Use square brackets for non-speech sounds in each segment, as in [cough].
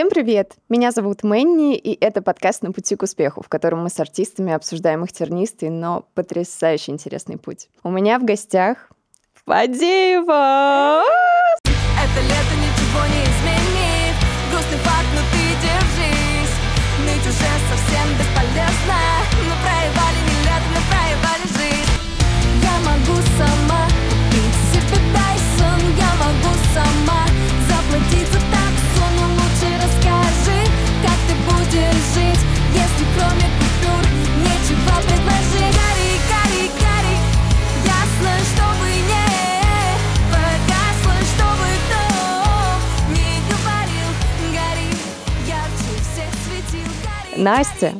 Всем привет! Меня зовут Мэнни, и это подкаст «На пути к успеху», в котором мы с артистами обсуждаем их тернистый, но потрясающе интересный путь. У меня в гостях Фадеева! Настя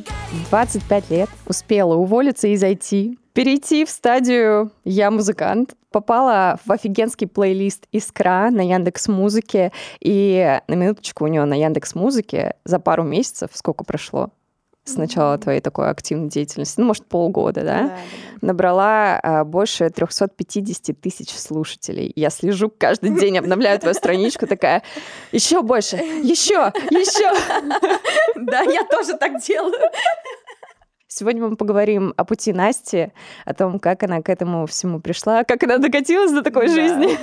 25 лет успела уволиться из IT, перейти в стадию «я музыкант», попала в офигенский плейлист «Искра» на Яндекс Музыке, и на минуточку у нее на Яндекс Музыке за пару месяцев, сколько прошло, с начала твоей такой активной деятельности, ну, может, полгода, да, да, да. набрала а, больше 350 тысяч слушателей. Я слежу каждый день, обновляю твою страничку, такая, еще больше, еще, еще. [laughs] Да, я тоже так делаю. Сегодня мы поговорим о пути Насти, о том, как она к этому всему пришла, как она докатилась до такой да. жизни.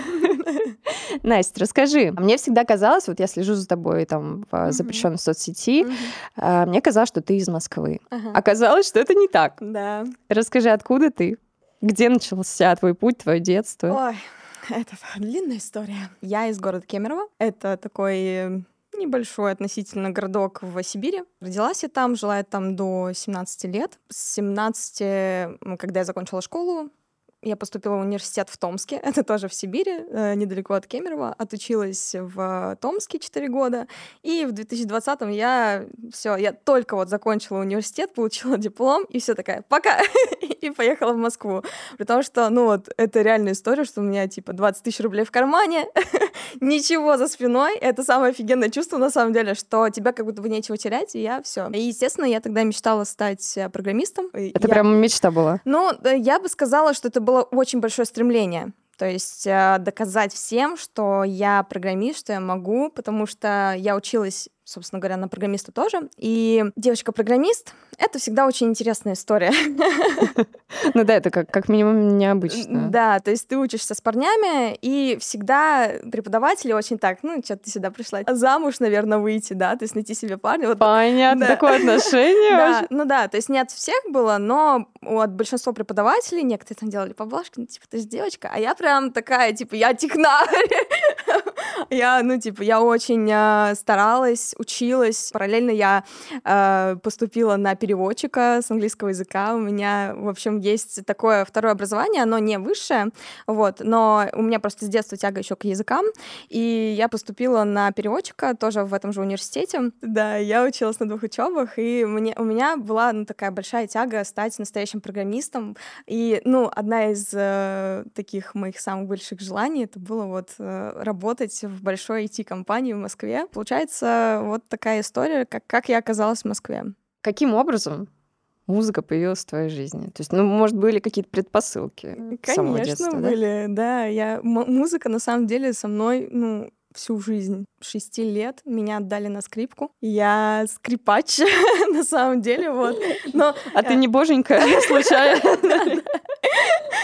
[laughs] Настя, расскажи. Мне всегда казалось, вот я слежу за тобой там в запрещенной соцсети, а, мне казалось, что ты из Москвы. Оказалось, что это не так. Да. Расскажи, откуда ты? Где начался твой путь, твое детство? Ой, это длинная история. Я из города Кемерово. Это такой небольшой относительно городок в Сибири. Родилась я там, жила я там до 17 лет. С 17, когда я закончила школу, я поступила в университет в Томске, [laughs] это тоже в Сибири, э, недалеко от Кемерово. Отучилась в Томске 4 года. И в 2020-м я все, я только вот закончила университет, получила диплом, и все такая, пока! [laughs] и поехала в Москву. Потому что, ну вот, это реальная история, что у меня типа 20 тысяч рублей в кармане, [laughs] ничего за спиной. Это самое офигенное чувство, на самом деле, что тебя как будто бы нечего терять, и я все. И, естественно, я тогда мечтала стать э, программистом. Это я... прям мечта была? Ну, я бы сказала, что это было очень большое стремление. То есть э, доказать всем, что я программист, что я могу, потому что я училась собственно говоря, на программиста тоже. И девочка-программист — это всегда очень интересная история. [laughs] Ну да, это как, как минимум необычно. Да, то есть ты учишься с парнями, и всегда преподаватели очень так, ну, что ты сюда пришла, замуж, наверное, выйти, да, то есть найти себе парня. Вот, Понятно, да. такое отношение. [laughs] Да, ну да, то есть не от всех было, но от большинства преподавателей некоторые там делали поблажки, ну, типа, ты же девочка, а я прям такая, типа, я технарь. [laughs] [laughs] Я, ну, типа, я очень э, старалась, училась. Параллельно я э, поступила на переводчика с английского языка. У меня, в общем, есть такое второе образование, оно не высшее, вот, но у меня просто с детства тяга еще к языкам, и я поступила на переводчика тоже в этом же университете. Да, я училась на двух учебах, и мне, у меня была ну, такая большая тяга стать настоящим программистом. И, ну, одна из э, таких моих самых больших желаний это было вот э, работать в большой IT-компании в Москве. Получается, вот такая история, как, как я оказалась в Москве. Каким образом музыка появилась в твоей жизни? То есть, ну, может, были какие-то предпосылки Конечно, детства, были, да? да. Я... музыка, на самом деле, со мной, ну, всю жизнь. Шести лет меня отдали на скрипку. Я скрипач, [laughs] на самом деле, вот. Но, а ты не боженька, [laughs] случайно? [laughs]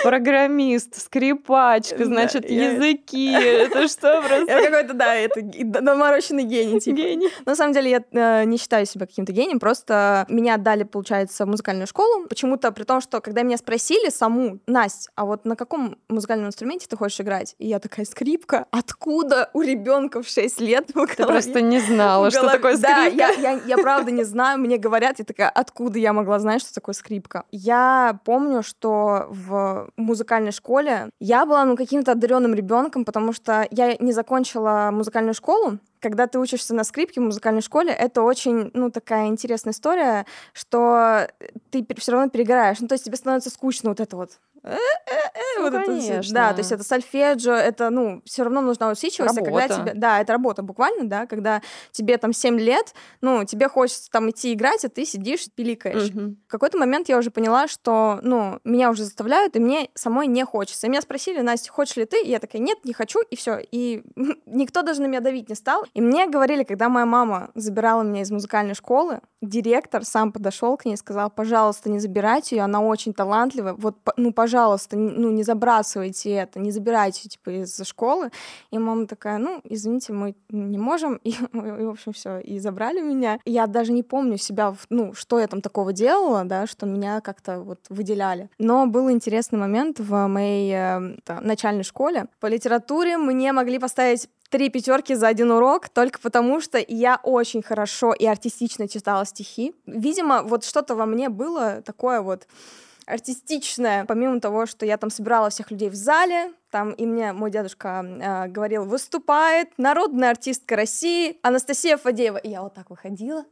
Программист, скрипачка, значит, языки. Это что просто? Это какой-то, да, это доморощенный гений, типа. Гений. На самом деле, я э, не считаю себя каким-то гением, просто меня отдали, получается, в музыкальную школу. Почему-то, при том, что когда меня спросили саму, Настя, а вот на каком музыкальном инструменте ты хочешь играть? И я такая, скрипка? Откуда у ребенка в 6 лет в Ты просто не знала, что такое скрипка. Да, я, я, я правда не знаю, мне говорят, я такая, откуда я могла знать, что такое скрипка? Я помню, что в музыкальной школе я была ну каким-то одаренным ребенком, потому что я не закончила музыкальную школу, когда ты учишься на скрипке в музыкальной школе, это очень, ну, такая интересная история, что ты все равно перегораешь. Ну, то есть тебе становится скучно вот это вот э, ну, вот конечно. это, да, то есть это сольфеджио, это, ну, все равно нужна усидчивость, работа. а когда тебе, да, это работа буквально, да, когда тебе там 7 лет, ну, тебе хочется там идти играть, а ты сидишь, пиликаешь. Угу. В какой-то момент я уже поняла, что, ну, меня уже заставляют, и мне самой не хочется. И меня спросили, Настя, хочешь ли ты? И я такая, нет, не хочу, и все. И [laughs] никто даже на меня давить не стал. И мне говорили, когда моя мама забирала меня из музыкальной школы, директор сам подошел к ней и сказал, пожалуйста, не забирайте ее, она очень талантливая, вот, ну, пожалуйста, ну, не забрасывайте это, не забирайте, типа, из школы. И мама такая, ну, извините, мы не можем, и, [laughs] и в общем, все, и забрали меня. Я даже не помню себя, ну, что я там такого делала, да, что меня как-то вот выделяли. Но был интересный момент в моей э, начальной школе. По литературе мне могли поставить три пятерки за один урок только потому, что я очень хорошо и артистично читала стихи. Видимо, вот что-то во мне было такое вот артистичное, помимо того, что я там собирала всех людей в зале, там и мне мой дедушка э, говорил, выступает народная артистка России Анастасия Фадеева. И я вот так выходила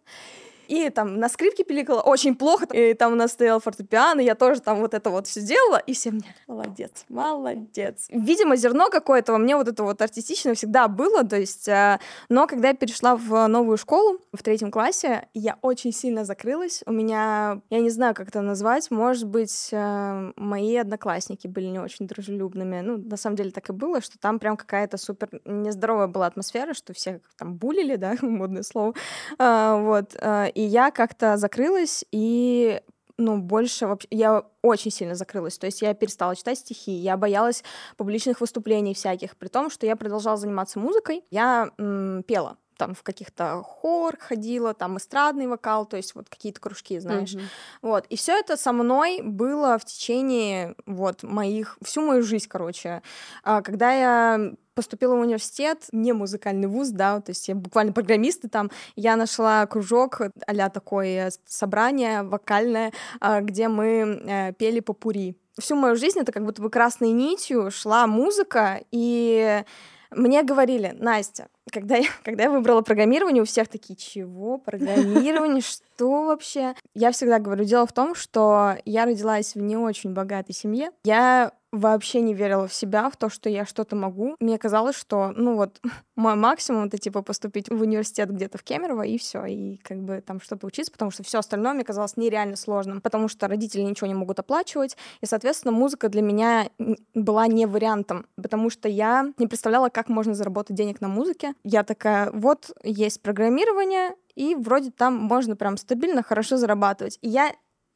и там на скрипке пиликала очень плохо, и там у нас стоял фортепиано, я тоже там вот это вот все делала, и все мне, молодец, молодец. Видимо, зерно какое-то во мне вот это вот артистичное всегда было, то есть, э, но когда я перешла в новую школу в третьем классе, я очень сильно закрылась, у меня, я не знаю, как это назвать, может быть, э, мои одноклассники были не очень дружелюбными, ну, на самом деле так и было, что там прям какая-то супер нездоровая была атмосфера, что все там булили, да, [laughs] модное слово, а, вот, э, и я как-то закрылась и ну, больше вообще... Я очень сильно закрылась. То есть я перестала читать стихи, я боялась публичных выступлений всяких, при том, что я продолжала заниматься музыкой. Я м, пела там в каких-то хор ходила, там эстрадный вокал, то есть вот какие-то кружки, знаешь. Mm-hmm. Вот. И все это со мной было в течение вот моих, всю мою жизнь, короче. А, когда я поступила в университет, не музыкальный вуз, да, то есть я буквально программисты там, я нашла кружок а такое собрание вокальное, а, где мы э, пели по пури. Всю мою жизнь это как будто бы красной нитью шла музыка, и мне говорили, Настя, когда я, [laughs] когда я выбрала программирование, у всех такие, чего? Программирование? Что вообще? Я всегда говорю, дело в том, что я родилась в не очень богатой семье. Я вообще не верила в себя, в то, что я что-то могу. Мне казалось, что, ну вот, [laughs] мой максимум это типа поступить в университет где-то в Кемерово и все, и как бы там что-то учиться, потому что все остальное мне казалось нереально сложным, потому что родители ничего не могут оплачивать, и, соответственно, музыка для меня была не вариантом, потому что я не представляла, как можно заработать денег на музыке. Я такая, вот есть программирование, и вроде там можно прям стабильно хорошо зарабатывать. И я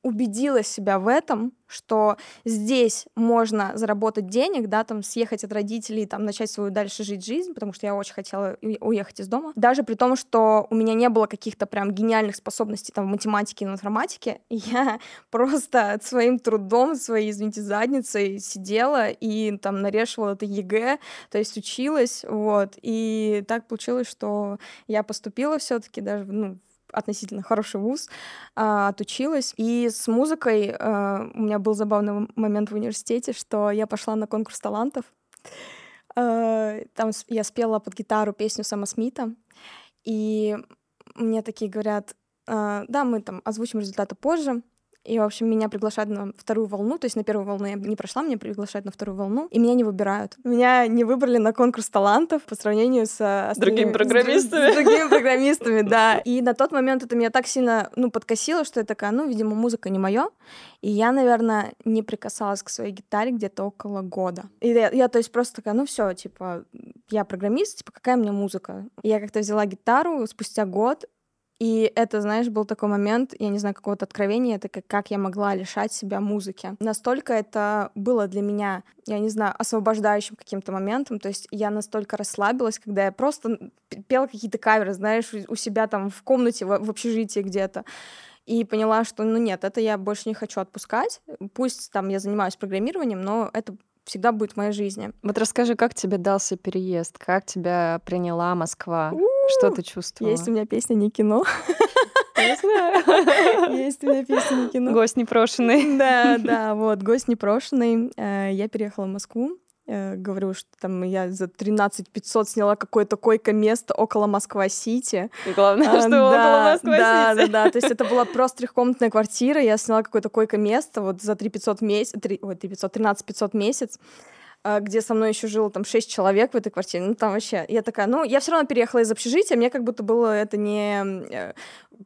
убедила себя в этом, что здесь можно заработать денег, да, там съехать от родителей, там начать свою дальше жить жизнь, потому что я очень хотела уехать из дома. Даже при том, что у меня не было каких-то прям гениальных способностей там в математике и информатике, [laughs] я просто своим трудом, своей, извините, задницей сидела и там нарешивала это ЕГЭ, то есть училась, вот, и так получилось, что я поступила все таки даже, ну, относительно хороший вуз, а, отучилась. И с музыкой а, у меня был забавный момент в университете, что я пошла на конкурс талантов. А, там я спела под гитару песню Сама Смита, и мне такие говорят, да, мы там озвучим результаты позже, и, в общем, меня приглашают на вторую волну. То есть на первую волну я не прошла, меня приглашают на вторую волну. И меня не выбирают. Меня не выбрали на конкурс талантов по сравнению с другими программистами. С, с другими программистами, да. И на тот момент это меня так сильно, ну, подкосило, что я такая, ну, видимо, музыка не мое. И я, наверное, не прикасалась к своей гитаре где-то около года. И я, я то есть, просто такая, ну, все, типа, я программист, типа, какая мне музыка? И я как-то взяла гитару спустя год, и это, знаешь, был такой момент, я не знаю, какого-то откровения, это как, как я могла лишать себя музыки. Настолько это было для меня, я не знаю, освобождающим каким-то моментом. То есть я настолько расслабилась, когда я просто пела какие-то каверы, знаешь, у себя там в комнате, в, в общежитии где-то. И поняла, что, ну нет, это я больше не хочу отпускать. Пусть там я занимаюсь программированием, но это всегда будет в моей жизни. Вот расскажи, как тебе дался переезд, как тебя приняла Москва, что ты чувствовала? Есть у меня песня «Не кино». [laughs] Я знаю. [laughs] Есть у меня песня «Не кино». Гость непрошенный. Да, [laughs] да, вот, гость непрошенный. Э, я переехала в Москву. Э, говорю, что там я за 13 500 сняла какое-то койко-место около Москва-Сити. Главное, а, что да, около Москва-Сити. Да, да, да, то есть это была просто трехкомнатная квартира, я сняла какое-то койко-место вот за 3 500 месяц, 3, ой, 3 500, 13 500 месяц а, где со мной еще жило там шесть человек в этой квартире. Ну, там вообще, я такая, ну, я все равно переехала из общежития, мне как будто было это не э,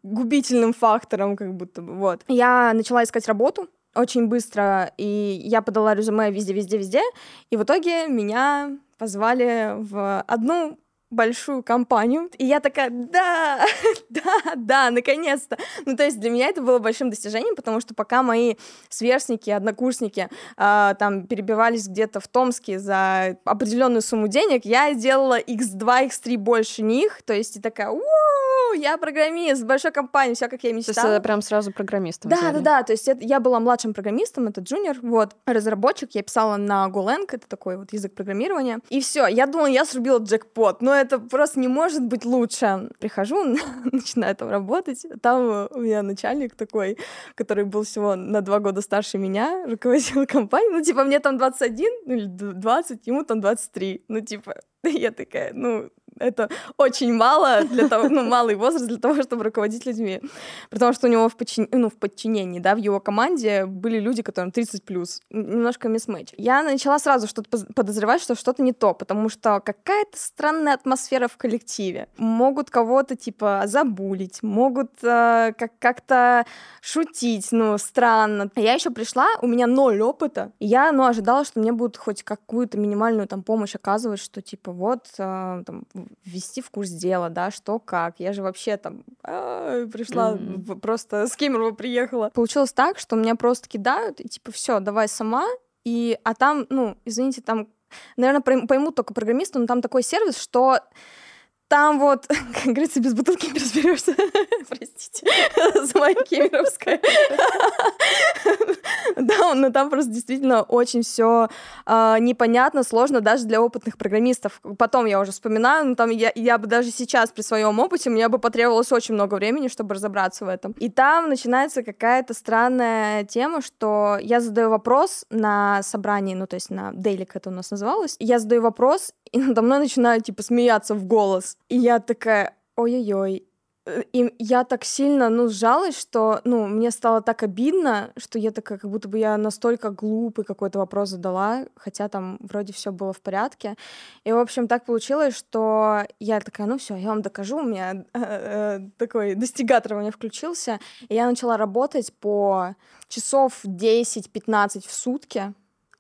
губительным фактором, как будто бы, вот. Я начала искать работу, очень быстро, и я подала резюме везде, везде, везде, и в итоге меня позвали в одну большую компанию. И я такая, да, [laughs] да, да, наконец-то. Ну, то есть для меня это было большим достижением, потому что пока мои сверстники, однокурсники э, там перебивались где-то в Томске за определенную сумму денег, я делала x2, x3 больше них. То есть и такая, я программист, большой компании, все как я мечтала. То есть это прям сразу программистом Да, взяли. да, да, то есть это, я была младшим программистом, это джуниор, вот, разработчик, я писала на Golang, это такой вот язык программирования, и все, я думала, я срубила джекпот, но это просто не может быть лучше. Прихожу, [laughs] начинаю там работать, там у меня начальник такой, который был всего на два года старше меня, руководил [laughs] компанией, ну, типа, мне там 21 ну, или 20, ему там 23, ну, типа, [laughs] я такая, ну, это очень мало для того, ну, малый возраст для того, чтобы руководить людьми. Потому что у него в, подчин... ну, в подчинении, да, в его команде были люди, которым 30 плюс. Немножко мисс-мэч. Я начала сразу что-то подозревать, что что-то не то, потому что какая-то странная атмосфера в коллективе. Могут кого-то, типа, забулить, могут э, как- как-то шутить, ну, странно. Я еще пришла, у меня ноль опыта, и я, ну, ожидала, что мне будут хоть какую-то минимальную там помощь оказывать, что, типа, вот, э, там, ввести в курс дела, да, что как. Я же вообще там а, пришла, mm-hmm. просто с Кемерово приехала. Получилось так, что меня просто кидают, и типа, все, давай сама. И, а там, ну, извините, там, наверное, поймут только программисты, но там такой сервис, что там вот, [laughs] как говорится, без бутылки не разберешься. [laughs] Простите [laughs] за мое кемеровское. Да, но там просто действительно очень все а, непонятно, сложно даже для опытных программистов. Потом я уже вспоминаю, но там я, бы даже сейчас при своем опыте, мне бы потребовалось очень много времени, чтобы разобраться в этом. И там начинается какая-то странная тема, что я задаю вопрос на собрании, ну, то есть на Дейлик это у нас называлось, я задаю вопрос, и надо мной начинают, типа, смеяться в голос. И я такая, ой-ой-ой. И я так сильно, ну, сжалась, что, ну, мне стало так обидно, что я такая, как будто бы я настолько глупый какой-то вопрос задала, хотя там вроде все было в порядке. И, в общем, так получилось, что я такая, ну все, я вам докажу, у меня э, такой достигатор у меня включился, и я начала работать по часов 10-15 в сутки,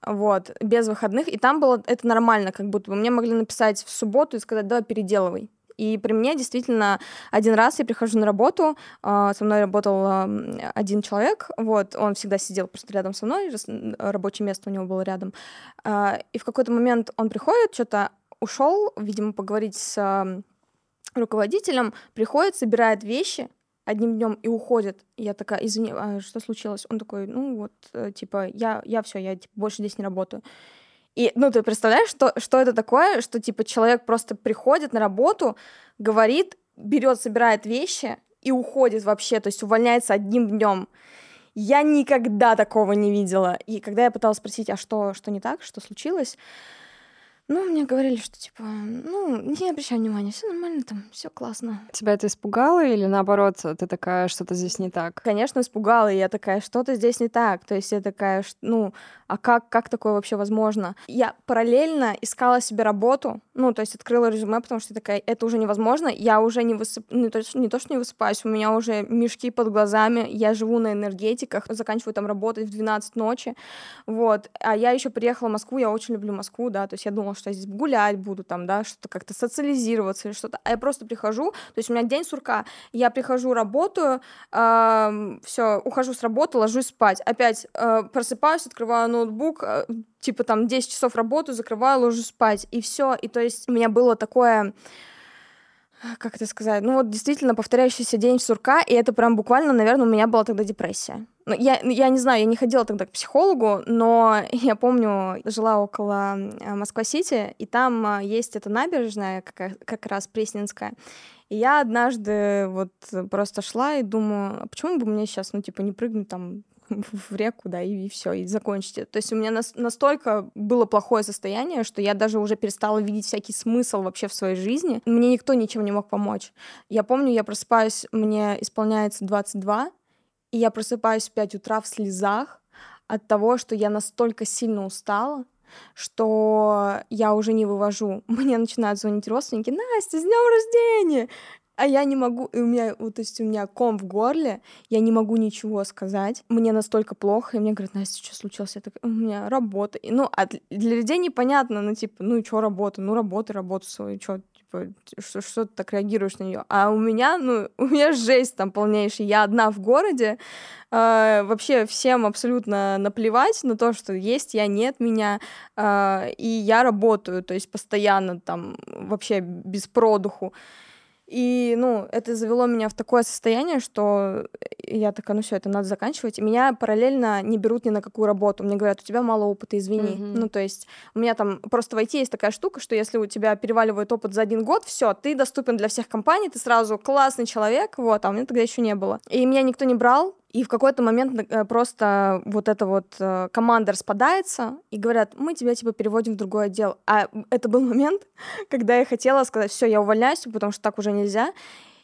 вот, без выходных, и там было это нормально, как будто бы мне могли написать в субботу и сказать, давай переделывай. И при мне действительно один раз я прихожу на работу, э, со мной работал один человек, вот, он всегда сидел просто рядом со мной, рабочее место у него было рядом, э, и в какой-то момент он приходит, что-то ушел, видимо, поговорить с руководителем, приходит, собирает вещи, одним днем и уходит. Я такая, извини, а что случилось? Он такой, ну вот, э, типа, я, я все, я типа, больше здесь не работаю. И, ну, ты представляешь, что, что это такое, что, типа, человек просто приходит на работу, говорит, берет, собирает вещи и уходит вообще, то есть увольняется одним днем. Я никогда такого не видела. И когда я пыталась спросить, а что, что не так, что случилось, ну, мне говорили, что типа, ну, не обращай внимания, все нормально там, все классно. Тебя это испугало или наоборот, ты такая, что-то здесь не так? Конечно, испугало, и я такая, что-то здесь не так. То есть я такая, ну, а как, как такое вообще возможно? Я параллельно искала себе работу, ну, то есть открыла резюме, потому что такая, это уже невозможно, я уже не высып... не, то, не то, что не высыпаюсь, у меня уже мешки под глазами, я живу на энергетиках, заканчиваю там работать в 12 ночи, вот, а я еще приехала в Москву, я очень люблю Москву, да, то есть я думала, что я здесь гулять буду, там, да, что-то как-то социализироваться или что-то. А я просто прихожу, то есть у меня день сурка, я прихожу, работаю, э, все, ухожу с работы, ложусь спать, опять э, просыпаюсь, открываю ноутбук, э, типа там 10 часов работаю, закрываю, ложусь спать, и все. И то есть у меня было такое как это сказать, ну вот действительно повторяющийся день сурка, и это прям буквально, наверное, у меня была тогда депрессия. Ну, я, я не знаю, я не ходила тогда к психологу, но [laughs] я помню, жила около Москва-Сити, и там а, есть эта набережная, как, как раз Пресненская. И я однажды вот просто шла и думаю, а почему бы мне сейчас, ну, типа, не прыгнуть там [laughs] в реку, да, и, и все, и закончите. То есть у меня нас, настолько было плохое состояние, что я даже уже перестала видеть всякий смысл вообще в своей жизни. Мне никто ничем не мог помочь. Я помню, я просыпаюсь, мне исполняется 22, и я просыпаюсь в 5 утра в слезах от того, что я настолько сильно устала, что я уже не вывожу. [laughs] Мне начинают звонить родственники, Настя, с днем рождения! а я не могу, и у меня, вот, то есть у меня ком в горле, я не могу ничего сказать, мне настолько плохо, и мне говорят, Настя, что случилось? Я такая, у меня работа. И, ну, а для людей непонятно, ну, типа, ну, и что работа? Ну, работай работу свою, что, типа, что, что ты так реагируешь на нее? А у меня, ну, [laughs] у меня жесть там полнейшая, я одна в городе, э, вообще всем абсолютно наплевать на то, что есть я, нет меня, э, и я работаю, то есть постоянно там вообще без продуху. И, ну, это завело меня в такое состояние, что я такая, ну все, это надо заканчивать. И меня параллельно не берут ни на какую работу. Мне говорят, у тебя мало опыта, извини. Mm-hmm. Ну, то есть у меня там просто в IT есть такая штука, что если у тебя переваливает опыт за один год, все, ты доступен для всех компаний, ты сразу классный человек, вот, а у меня тогда еще не было. И меня никто не брал, и в какой-то момент э, просто вот эта вот э, команда распадается и говорят, мы тебя типа переводим в другой отдел. А это был момент, [laughs] когда я хотела сказать, все, я увольняюсь, потому что так уже нельзя.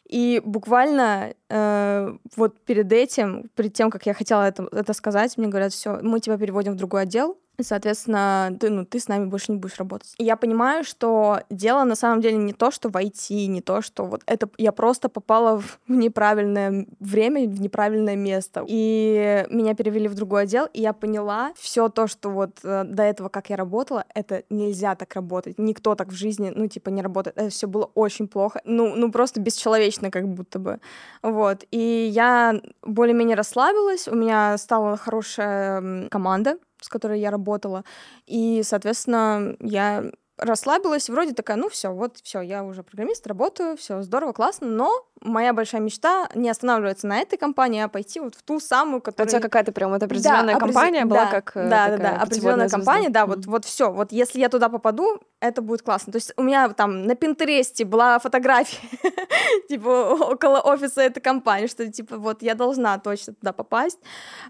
И буквально э, вот перед этим, перед тем, как я хотела это, это сказать, мне говорят, все, мы тебя переводим в другой отдел, соответственно, ты, ну, ты с нами больше не будешь работать. И я понимаю, что дело на самом деле не то, что войти, не то, что вот это я просто попала в [laughs] неправильное время, в неправильное место. И меня перевели в другой отдел, и я поняла все то, что вот э, до этого, как я работала, это нельзя так работать. Никто так в жизни, ну, типа, не работает. Это все было очень плохо. Ну, ну, просто бесчеловечно как будто бы. Вот. И я более-менее расслабилась, у меня стала хорошая команда, с которой я работала. И, соответственно, я расслабилась, вроде такая, ну все, вот все, я уже программист, работаю, все здорово, классно, но моя большая мечта не останавливаться на этой компании, а пойти вот в ту самую, которая... У тебя какая-то прям вот определенная да, компания опрез... была, да, как э, Да, да, да, определенная компания, да, mm-hmm. вот, вот все, вот если я туда попаду, это будет классно. То есть у меня там на Пинтересте была фотография, [laughs] типа, около офиса этой компании, что, типа, вот я должна точно туда попасть,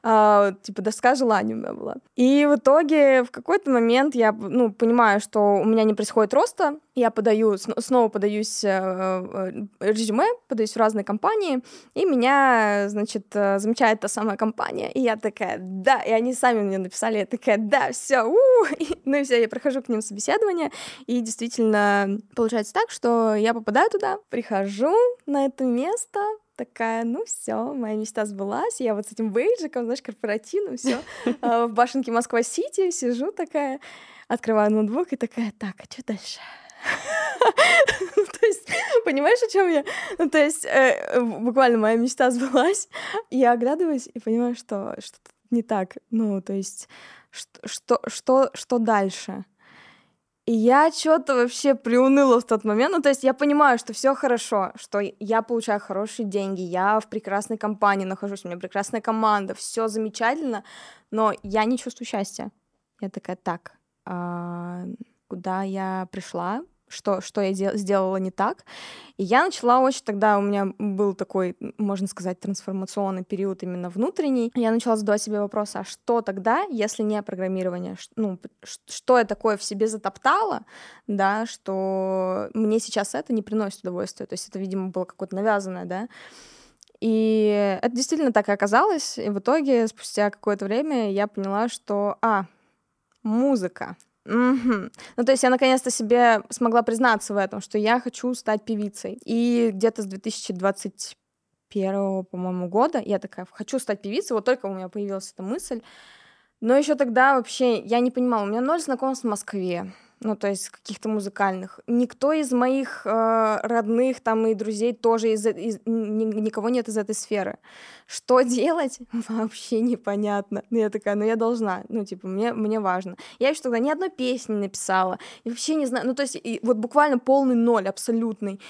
а, типа, доска желания у меня была. И в итоге в какой-то момент я, ну, понимаю, что у меня не происходит роста, я подаю, снова подаюсь э, э, резюме, подаюсь в разные компании, и меня, значит, э, замечает та самая компания, и я такая, да, и они сами мне написали, я такая, да, все, [laughs] ну и все, я прохожу к ним собеседование, и действительно получается так, что я попадаю туда, прихожу на это место, такая, ну все, моя мечта сбылась, я вот с этим бейджиком, знаешь, корпоративным, все, [laughs] в башенке Москва-Сити сижу такая, открываю ноутбук и такая, так, а что дальше? [laughs] Ну, то есть, понимаешь, о чем я? Ну, то есть, э, буквально моя мечта [laughs] сбылась. Я оглядываюсь и понимаю, что что-то не так. Ну, то есть, что, что, что дальше? И я что-то вообще приуныла в тот момент. Ну, то есть я понимаю, что все хорошо, что я получаю хорошие деньги, я в прекрасной компании нахожусь, у меня прекрасная команда, все замечательно, но я не чувствую счастья. Я такая, так, куда я пришла, что, что я дел- сделала не так. И я начала очень тогда, у меня был такой, можно сказать, трансформационный период именно внутренний. Я начала задавать себе вопрос, а что тогда, если не программирование? Ну, что я такое в себе затоптала, да, что мне сейчас это не приносит удовольствия. То есть это, видимо, было какое-то навязанное, да. И это действительно так и оказалось. И в итоге, спустя какое-то время, я поняла, что, а, музыка. Угу. Ну, то есть я наконец-то себе смогла признаться в этом, что я хочу стать певицей. И где-то с 2021, по-моему, года я такая, хочу стать певицей, вот только у меня появилась эта мысль. Но еще тогда вообще я не понимала, у меня ноль знакомств в Москве ну, то есть каких-то музыкальных. Никто из моих э, родных там и друзей тоже из, из ни, никого нет из этой сферы. Что [laughs] делать? Вообще непонятно. Ну, я такая, ну, я должна, ну, типа, мне, мне важно. Я еще тогда ни одной песни написала, и вообще не знаю, ну, то есть и вот буквально полный ноль, абсолютный.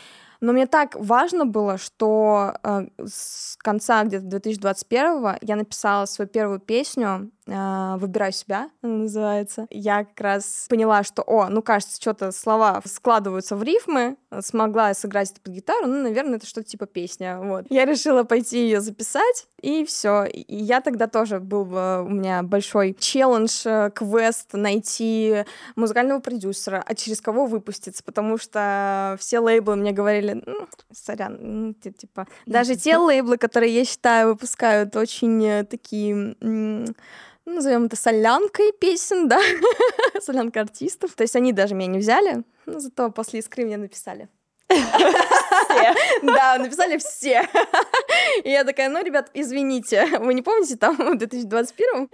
Но мне так важно было, что э, с конца где-то 2021 я написала свою первую песню э, «Выбираю себя», она называется. Я как раз поняла, что, о, ну, кажется, что-то слова складываются в рифмы, смогла сыграть это под гитару, ну, наверное, это что-то типа песня, вот. Я решила пойти ее записать, и все. И я тогда тоже был у меня большой челлендж, э, квест найти музыкального продюсера, а через кого выпуститься, потому что все лейблы мне говорили, ну, сорян, ну, типа, даже те лейблы, которые я считаю выпускают очень э, такие назовем это солянкой песен, да, [laughs] солянка артистов. То есть они даже меня не взяли, но зато после искры мне написали. [laughs] Да, написали все. И я такая, ну, ребят, извините, вы не помните там в 2021?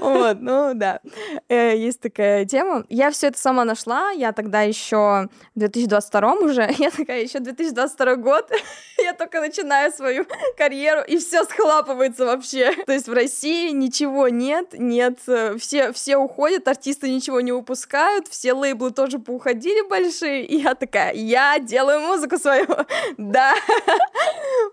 Вот, ну да. Э, есть такая тема. Я все это сама нашла. Я тогда еще в 2022 уже. [laughs] Я такая, еще 2022 год. [laughs] Я только начинаю свою карьеру, и все схлапывается вообще. То есть в России ничего нет, нет, э, все, все уходят, артисты ничего не выпускают, все лейблы тоже поуходили большие. И я такая, я делаю музыку свою. [laughs] Да.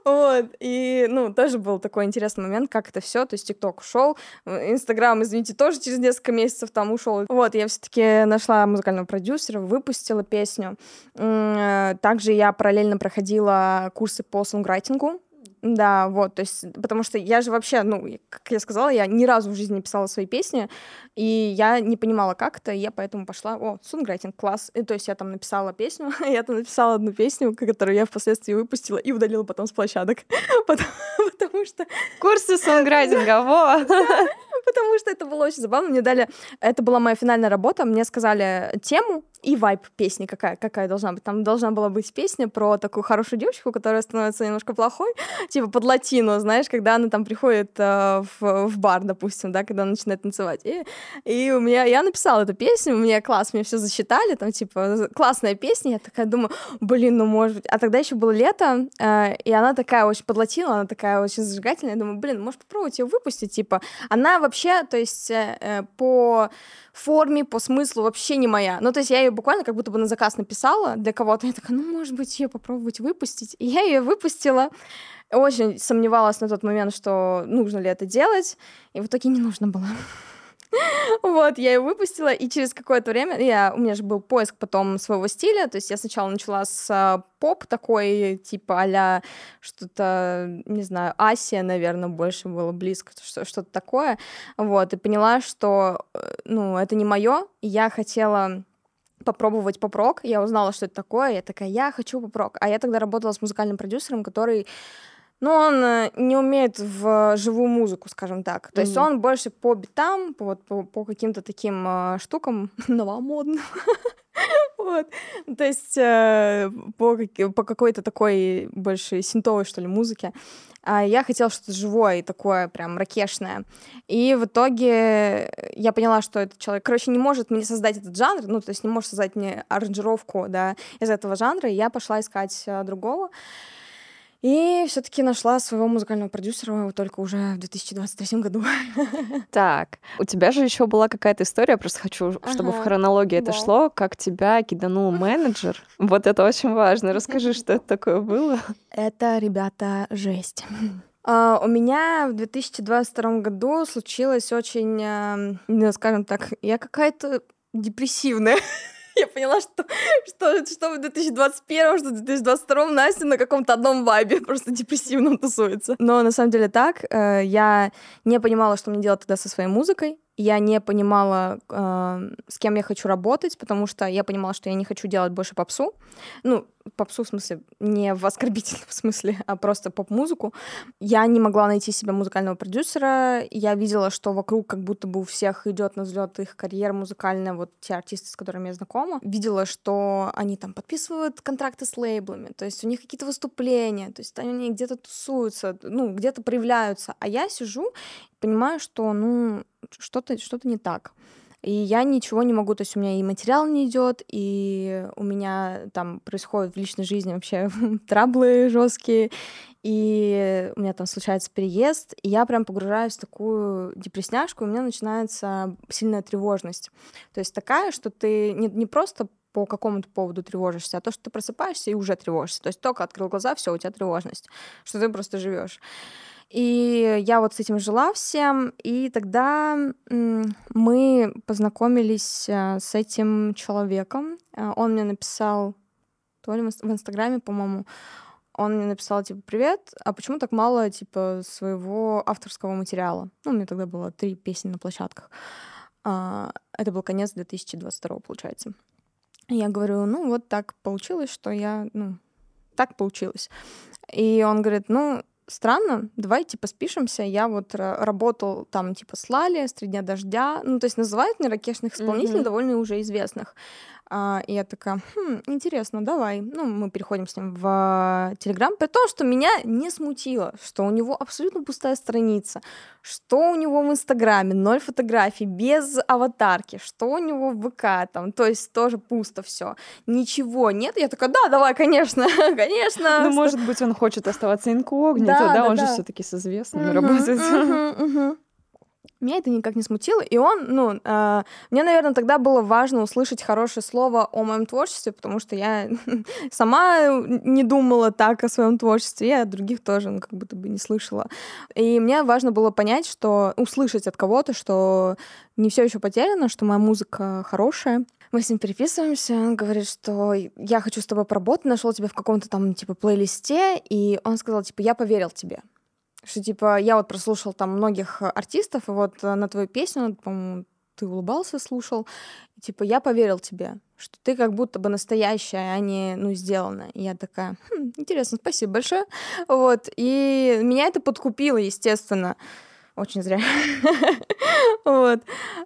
Вот. И, ну, тоже был такой интересный момент, как это все. То есть ТикТок ушел, Инстаграм, извините, тоже через несколько месяцев там ушел. Вот, я все-таки нашла музыкального продюсера, выпустила песню. Э, также я параллельно проходила курсы по сонграйтингу. Да, вот, то есть, потому что я же вообще, ну, как я сказала, я ни разу в жизни не писала свои песни, и я не понимала, как это, и я поэтому пошла, о, сунграйтинг, класс, и, то есть я там написала песню, [laughs] я там написала одну песню, которую я впоследствии выпустила и удалила потом с площадок, [laughs] потому, что... Курсы сунграйтинга, во! [laughs] потому что это было очень забавно. Мне дали... Это была моя финальная работа. Мне сказали тему и вайп песни какая, какая должна быть. Там должна была быть песня про такую хорошую девочку, которая становится немножко плохой, типа под латину, знаешь, когда она там приходит э, в, в бар, допустим, да, когда она начинает танцевать. И, и у меня... Я написала эту песню, у меня класс, мне все засчитали, там, типа, классная песня. Я такая думаю, блин, ну, может быть... А тогда еще было лето, э, и она такая очень под латину, она такая очень зажигательная. Я думаю, блин, может попробовать ее выпустить, типа. Она вообще то есть э, э, по форме, по смыслу вообще не моя. Ну, то есть я ее буквально как будто бы на заказ написала для кого-то. Я такая, ну, может быть, ее попробовать выпустить. И я ее выпустила. Очень сомневалась на тот момент, что нужно ли это делать. И в итоге не нужно было. [laughs] Вот, я ее выпустила, и через какое-то время, я, у меня же был поиск потом своего стиля, то есть я сначала начала с а, поп такой, типа а что-то, не знаю, Асия, наверное, больше было близко, что-то такое, вот, и поняла, что, э, ну, это не мое, я хотела попробовать поп-рок, я узнала, что это такое, я такая, я хочу поп-рок, а я тогда работала с музыкальным продюсером, который но он э, не умеет в живую музыку, скажем так. То mm-hmm. есть он больше по битам, по, вот, по, по каким-то таким э, штукам [laughs] новомодным. [laughs] вот. То есть э, по, по какой-то такой больше синтовой, что ли, музыке. А я хотела что-то живое и такое прям ракешное. И в итоге я поняла, что этот человек, короче, не может мне создать этот жанр, ну, то есть не может создать мне аранжировку, да, из этого жанра, и я пошла искать э, другого. И все-таки нашла своего музыкального продюсера только уже в 2023 году. [laughs] Так, у тебя же еще была какая-то история, просто хочу, чтобы ага, в хронологии да. это шло, как тебя киданул менеджер. [laughs] Вот это очень важно. Расскажи, что это такое было. [laughs] Это, ребята, жесть. Uh, у меня в 2022 году случилось очень, uh, скажем так, я какая-то депрессивная. [laughs] я поняла, что, что, что в 2021, что в 2022 Настя на каком-то одном вайбе [laughs] просто депрессивном тусуется. Но на самом деле так. Э, я не понимала, что мне делать тогда со своей музыкой я не понимала, э, с кем я хочу работать, потому что я понимала, что я не хочу делать больше попсу. Ну, попсу в смысле не в оскорбительном [laughs] смысле, а просто поп-музыку. Я не могла найти себе музыкального продюсера. Я видела, что вокруг как будто бы у всех идет на взлет их карьера музыкальная, вот те артисты, с которыми я знакома. Видела, что они там подписывают контракты с лейблами, то есть у них какие-то выступления, то есть они где-то тусуются, ну, где-то проявляются. А я сижу понимаю, что, ну, что-то что не так. И я ничего не могу, то есть у меня и материал не идет, и у меня там происходит в личной жизни вообще [laughs] траблы жесткие, и у меня там случается переезд, и я прям погружаюсь в такую депрессняшку, и у меня начинается сильная тревожность. То есть такая, что ты не, не просто по какому-то поводу тревожишься, а то, что ты просыпаешься и уже тревожишься. То есть только открыл глаза, все, у тебя тревожность, что ты просто живешь. И я вот с этим жила всем, и тогда мы познакомились э, с этим человеком. Э, он мне написал, то ли в Инстаграме, по-моему, он мне написал, типа, привет, а почему так мало, типа, своего авторского материала? Ну, у меня тогда было три песни на площадках. А, это был конец 2022, получается. Я говорю, ну, вот так получилось, что я, ну, так получилось. И он говорит, ну, странно, давай, типа, спишемся. Я вот работал там, типа, с Лали, с «Три дня дождя». Ну, то есть называют мне ракешных исполнителей, mm-hmm. довольно уже известных. А, и я такая, хм, интересно, давай. Ну, мы переходим с ним в Телеграм, при том, что меня не смутило, что у него абсолютно пустая страница, что у него в Инстаграме, ноль фотографий, без аватарки, что у него в ВК, там, то есть тоже пусто все, ничего нет. Я такая, да, давай, конечно, [laughs] конечно. Ну, может быть, он хочет оставаться инкогнито, да, да, да он да. же все-таки с известными работает. Меня это никак не смутило, и он, ну, э, мне, наверное, тогда было важно услышать хорошее слово о моем творчестве, потому что я [laughs] сама не думала так о своем творчестве, я других тоже, ну, как будто бы не слышала. И мне важно было понять, что услышать от кого-то, что не все еще потеряно, что моя музыка хорошая. Мы с ним переписываемся, он говорит, что я хочу с тобой поработать, нашел тебя в каком-то там, типа, плейлисте, и он сказал, типа, я поверил тебе. Что, типа, я вот прослушал там многих э, артистов, и вот э, на твою песню, по-моему, ты улыбался, слушал, и, типа, я поверил тебе, что ты как будто бы настоящая, а не, ну, сделана. И я такая, хм, интересно, спасибо большое. Вот, и меня это подкупило, естественно очень зря. [laughs] вот.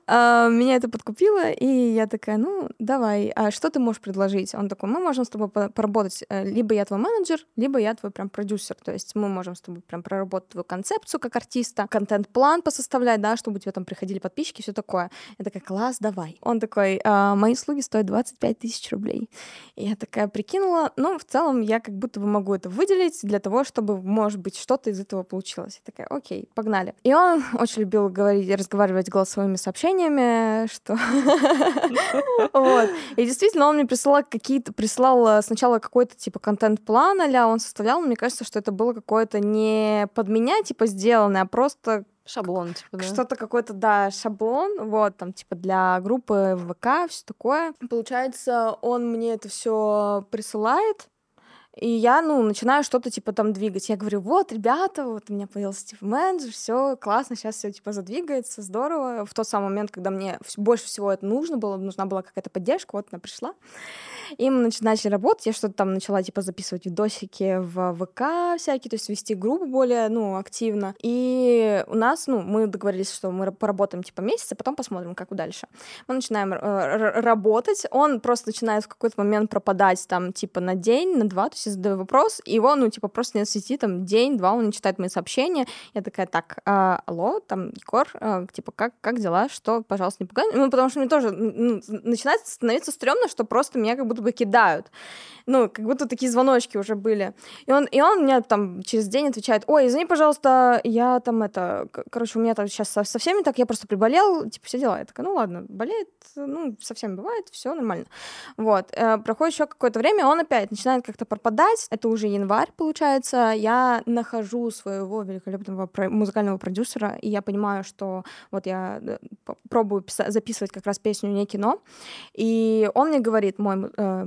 А, меня это подкупило, и я такая, ну, давай, а что ты можешь предложить? Он такой, мы можем с тобой поработать, э, либо я твой менеджер, либо я твой прям продюсер, то есть мы можем с тобой прям проработать твою концепцию как артиста, контент-план посоставлять, да, чтобы у тебя там приходили подписчики, все такое. Я такая, класс, давай. Он такой, а, мои услуги стоят 25 тысяч рублей. И я такая прикинула, ну, в целом я как будто бы могу это выделить для того, чтобы, может быть, что-то из этого получилось. Я такая, окей, погнали. И он очень любил говорить, разговаривать голосовыми сообщениями, что... [laughs] вот. И действительно, он мне присылал какие-то, прислал э, сначала какой-то типа контент-план, а он составлял, мне кажется, что это было какое-то не под меня, типа, сделанное, а просто Шаблон, типа, да? Что-то какой-то, да, шаблон, вот, там, типа, для группы ВК, все такое. Получается, он мне это все присылает, и я, ну, начинаю что-то, типа, там двигать. Я говорю, вот, ребята, вот у меня появился, типа, менеджер, все классно, сейчас все, типа, задвигается, здорово. В тот самый момент, когда мне больше всего это нужно было, нужна была какая-то поддержка, вот она пришла. И мы начали работать, я что-то там начала, типа, записывать видосики в ВК всякие, то есть вести группу более, ну, активно. И у нас, ну, мы договорились, что мы поработаем, типа, месяц, а потом посмотрим, как дальше. Мы начинаем э, работать, он просто начинает в какой-то момент пропадать, там, типа, на день, на два, то есть я задаю вопрос, и его, ну, типа, просто нет в сети, там, день-два, он не читает мои сообщения. Я такая, так, э, алло, там, Егор, э, типа, как, как дела, что, пожалуйста, не пугай. Ну, потому что мне тоже ну, начинает становиться стрёмно, что просто меня как будто бы кидают. Ну, как будто такие звоночки уже были. И он, и он мне там через день отвечает, ой, извини, пожалуйста, я там это, короче, у меня там сейчас со, со всеми так, я просто приболел, типа, все дела. Я такая, ну ладно, болеет, ну, совсем бывает, все нормально. Вот. Э, проходит еще какое-то время, он опять начинает как-то пропадать, это уже январь, получается, я нахожу своего великолепного музыкального продюсера, и я понимаю, что вот я э, пробую записывать как раз песню «Не кино», и он мне говорит, мой э,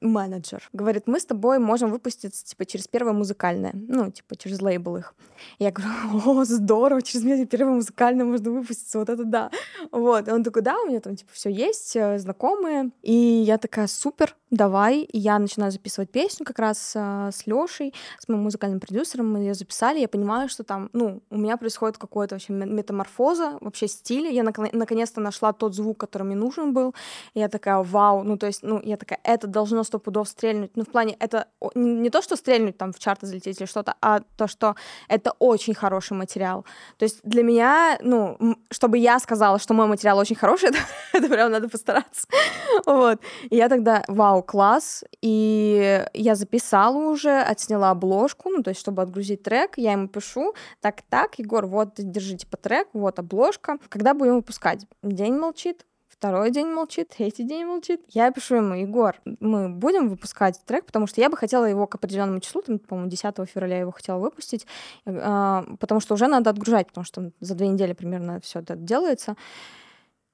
менеджер, говорит, мы с тобой можем выпуститься, типа, через первое музыкальное, ну, типа, через лейбл их. Я говорю, [laughs] о, здорово, через меня первое музыкальное можно выпуститься, вот это да. Вот, и он такой, да, у меня там, типа, все есть, э, знакомые. И я такая, супер, давай. И я начинаю записывать песню как раз э, с Лешей, с моим музыкальным продюсером. Мы ее записали. Я понимаю, что там, ну, у меня происходит какое-то вообще метаморфоза, вообще стиля. Я наконец-то нашла тот звук, который мне нужен был. Я такая, вау, ну, то есть, ну, я такая, это должно сто пудов стрельнуть. Ну, в плане, это не то, что стрельнуть там в чарты залететь или что-то, а то, что это очень хороший материал. То есть для меня, ну, чтобы я сказала, что мой материал очень хороший, [laughs] это, это прям надо постараться. [laughs] вот. И я тогда, вау, класс. И я записала уже, отсняла обложку, ну, то есть, чтобы отгрузить трек, я ему пишу, так-так, Егор, вот, держите по трек, вот обложка. Когда будем выпускать? День молчит, Второй день молчит, третий день молчит. Я пишу ему, Егор, мы будем выпускать трек, потому что я бы хотела его к определенному числу, там, по-моему, 10 февраля его хотела выпустить, э, потому что уже надо отгружать, потому что за две недели примерно все это делается.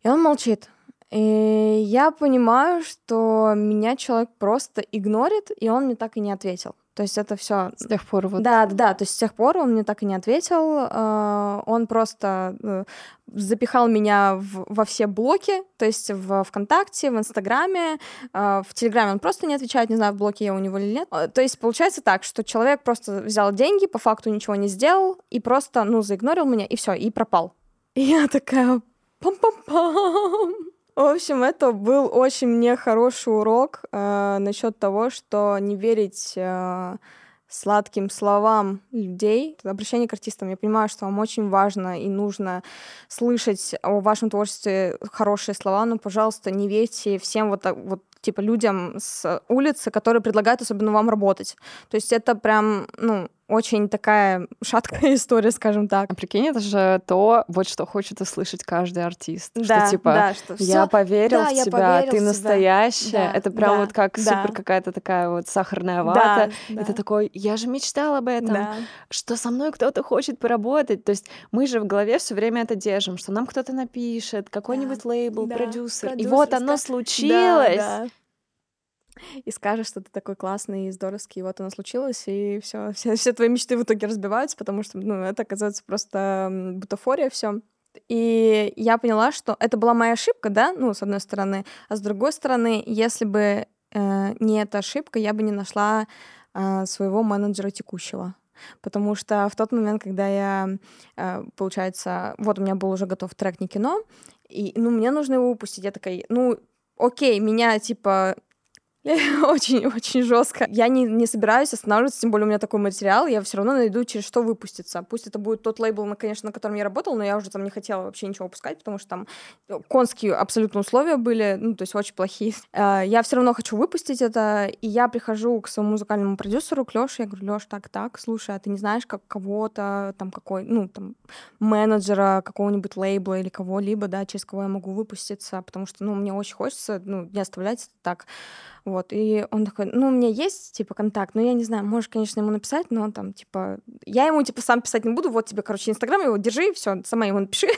И он молчит. И я понимаю, что меня человек просто игнорит, и он мне так и не ответил. То есть это все. С тех пор вот. Да, да, то есть с тех пор он мне так и не ответил. Э, он просто э, запихал меня в, во все блоки, то есть в ВКонтакте, в Инстаграме, э, в Телеграме он просто не отвечает, не знаю, в блоке я у него или нет. То есть получается так, что человек просто взял деньги, по факту ничего не сделал, и просто, ну, заигнорил меня, и все, и пропал. И я такая, пам-пам-пам. В общем, это был очень мне хороший урок э, насчет того, что не верить э, сладким словам людей. Обращение к артистам. Я понимаю, что вам очень важно и нужно слышать о вашем творчестве хорошие слова, но, пожалуйста, не верьте всем вот, вот типа людям с улицы, которые предлагают особенно вам работать. То есть это прям, ну, очень такая шаткая [laughs] история, скажем так. А прикинь, это же то, вот что хочет услышать каждый артист. Да, что типа да, что я всё, поверил да, в я тебя, поверил ты в настоящая. тебя. Это прям Да, вот как да. супер какая-то такая вот сахарная Да, вата. да. И ты такой, я же мечтал об этом, Да. что со мной кто-то хочет поработать. То есть мы же в голове все время это держим, что нам кто-то напишет, какой-нибудь лейбл, да, продюсер. И продюсер вот оно случилось. Да, да. [laughs] И скажешь, что ты такой классный и здоровский, и вот оно случилось, и все, [laughs] все, все твои мечты в итоге разбиваются, потому что, ну, это оказывается просто бутафория все. И я поняла, что это была моя ошибка, да, ну, с одной стороны, а с другой стороны, если бы э, не эта ошибка, я бы не нашла э, своего менеджера текущего. Потому что в тот момент, когда я, э, получается, вот у меня был уже готов трек не кино, и, ну, мне нужно его выпустить. Я такая, ну, окей, меня, типа, [laughs] очень-очень жестко. Я не, не собираюсь останавливаться, тем более у меня такой материал, я все равно найду, через что выпуститься. Пусть это будет тот лейбл, на, конечно, на котором я работала, но я уже там не хотела вообще ничего выпускать, потому что там э, конские абсолютно условия были, ну, то есть очень плохие. Э, [laughs] Я все равно хочу выпустить это, и я прихожу к своему музыкальному продюсеру, к Лёше, я говорю, Лёш, так, так, слушай, а ты не знаешь, как кого-то, там, какой, ну, там, менеджера какого-нибудь лейбла или кого-либо, да, через кого я могу выпуститься, потому что, ну, мне очень хочется, ну, не оставлять это так. Вот, и он такой, ну, у меня есть, типа, контакт, но я не знаю, можешь, конечно, ему написать, но там, типа, я ему, типа, сам писать не буду, вот тебе, короче, Инстаграм его, держи, все, сама ему напиши.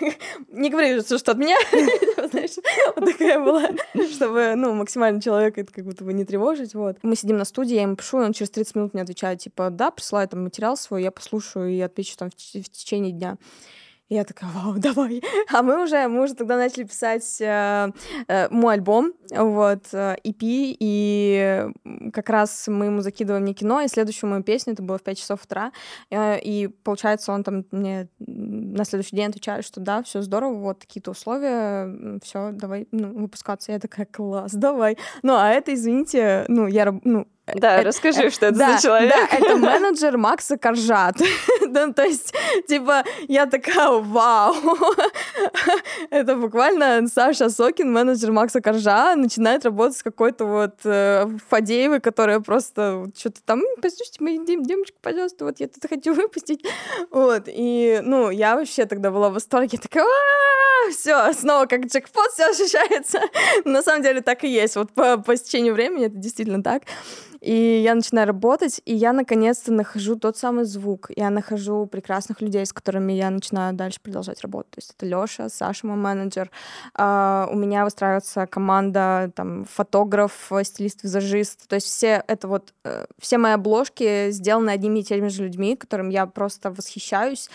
[laughs] Не говори, что от меня, [laughs] знаешь, вот такая была, чтобы, ну, максимально человека это как будто бы не тревожить, вот. Мы сидим на студии, я ему пишу, и он через 30 минут мне отвечает, типа, да, присылай там материал свой, я послушаю и отвечу там в течение дня. И я такая, вау, [laughs] давай. А мы уже, мы уже тогда начали писать э, э, мой альбом, вот, э, EP, и как раз мы ему закидываем не кино, и следующую мою песню, это было в 5 часов утра, э, и получается, он там мне на следующий день отвечает, что да, все здорово, вот такие-то условия, все, давай, ну, выпускаться. Я такая, класс, давай. Ну, а это, извините, ну, я, ну, Да, э, расскажи, э, что это да, за человек. Да, это [laughs] менеджер Макса Коржат. [laughs] Да, то есть, типа, я такая, вау. [laughs] Это буквально Саша Сокин, менеджер Макса Коржа, начинает работать с какой-то вот э, Фадеевой, которая просто что-то там, «М, послушайте, мои дем- девочка, пожалуйста, вот я тут хочу выпустить. Вот, и, ну, я вообще тогда была в восторге, такая, все, снова как джекпот все ощущается. На самом деле так и есть. Вот по, по стечению времени это действительно так. И я начинаю работать, и я наконец-то нахожу тот самый звук. Я нахожу прекрасных людей, с которыми я начинаю дальше продолжать работать. То есть это Лёша, Саша, мой менеджер. А, у меня выстраивается команда, там, фотограф, стилист, визажист. То есть все это вот, э, все мои обложки сделаны одними и теми же людьми, которым я просто восхищаюсь,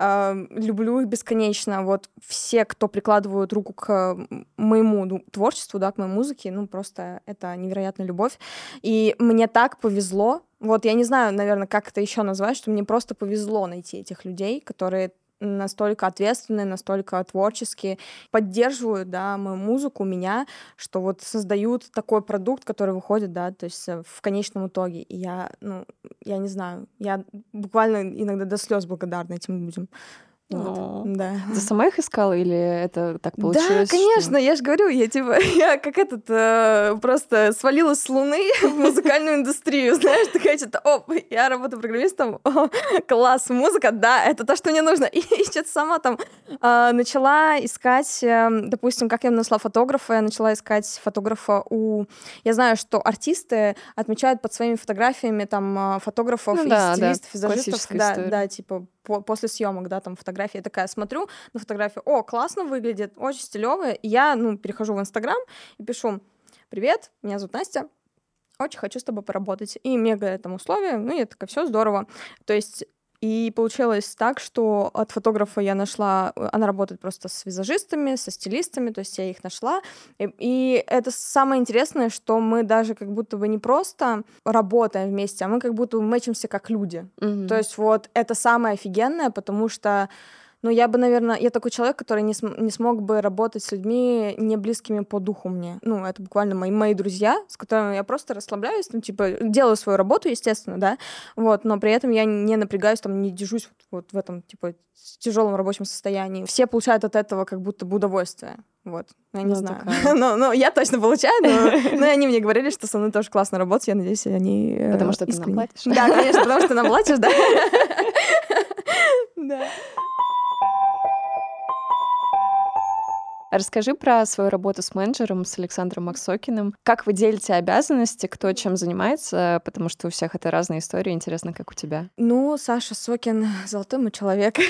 а, люблю их бесконечно. Вот все, кто прикладывают руку к моему ну, творчеству, да, к моей музыке, ну, просто это невероятная любовь. И мне так повезло. Вот я не знаю, наверное, как это еще назвать, что мне просто повезло найти этих людей, которые настолько ответственные, настолько творческие, поддерживают, да, мою музыку, меня, что вот создают такой продукт, который выходит, да, то есть э, в конечном итоге. И я, ну, я не знаю, я буквально иногда до слез благодарна этим людям. Ну, Да. Ты сама их искала или это так получилось? Да, что- конечно, я же говорю, я типа, [laughs] я как этот, э, просто свалилась с Луны [laughs] в музыкальную индустрию, знаешь, такая что-то, оп, я работаю программистом, [laughs] о, класс, музыка, да, это то, что мне нужно. И, что-то сама там э, начала искать, э, допустим, как я нашла фотографа, я начала искать фотографа у... Я знаю, что артисты отмечают под своими фотографиями там э, фотографов Ну и да, да, стилистов, визажистов, классическая да, история. да, типа по- после съемок, да, там фотографии, я такая смотрю на фотографию, о, классно выглядит, очень стилевая, и я, ну, перехожу в Инстаграм и пишу, привет, меня зовут Настя, очень хочу с тобой поработать. И мне говорят там условия, ну, я такая, все здорово. То есть и получилось так, что от фотографа я нашла, э, она работает просто с визажистами, со стилистами, то есть я их нашла. И, и это самое интересное, что мы даже как будто бы не просто работаем вместе, а мы как будто бы мэчимся как люди. Мгм. То есть вот это самое офигенное, потому что, ну, я бы, наверное, я такой человек, который не, см- не смог бы работать с людьми не близкими по духу мне. Ну, это буквально мои, мои друзья, с которыми я просто расслабляюсь, ну, типа, делаю свою работу, естественно, да, вот, но при этом я не напрягаюсь, там, не держусь вот, вот в этом, типа, тяжелом рабочем состоянии. Все получают от этого как будто бы удовольствие. Вот, я не Ну, знаю. [laughs] но, но я точно получаю, но, [laughs] но они мне говорили, что со мной тоже классно работать, я надеюсь, они э, Потому что ты нам искренне. платишь. Да, конечно, потому что нам платишь, да. [laughs] Да. Расскажи про свою работу с менеджером, с Александром Максокиным. Как вы делите обязанности, кто чем занимается, потому что у всех это разные истории. Интересно, как у тебя. Ну, Саша Сокин — золотой мой человек. [laughs]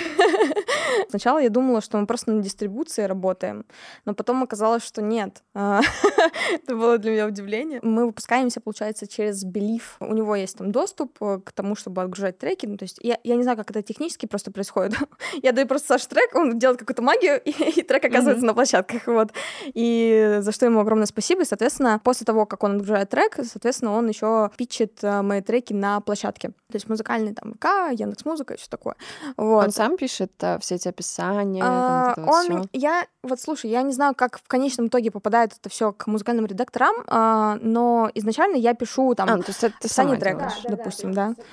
Сначала я думала, что мы просто на дистрибуции работаем, но потом оказалось, что нет. А, [laughs] Это было для меня удивление. Мы выпускаемся, получается, через Belief. У него есть там доступ э, к тому, чтобы отгружать треки. Ну, то есть я, я не знаю, как это технически просто происходит. [laughs] Я даю просто Саше трек, он делает какую-то магию, и, [laughs] и трек оказывается Мгм. на площадках. Вот. И за что ему огромное спасибо. И, соответственно, после того, как он отгружает трек, соответственно, он еще питчит э, мои треки на площадке. То есть музыкальный там ВК, Яндекс.Музыка и все такое. Вот. Он сам пишет а, все эти описания, А, там вот он, я, вот слушай, я не знаю, как в конечном итоге попадает это все к музыкальным редакторам, а, но изначально я пишу там А, ну, то есть это описание трека, делаешь. допустим, да. Да,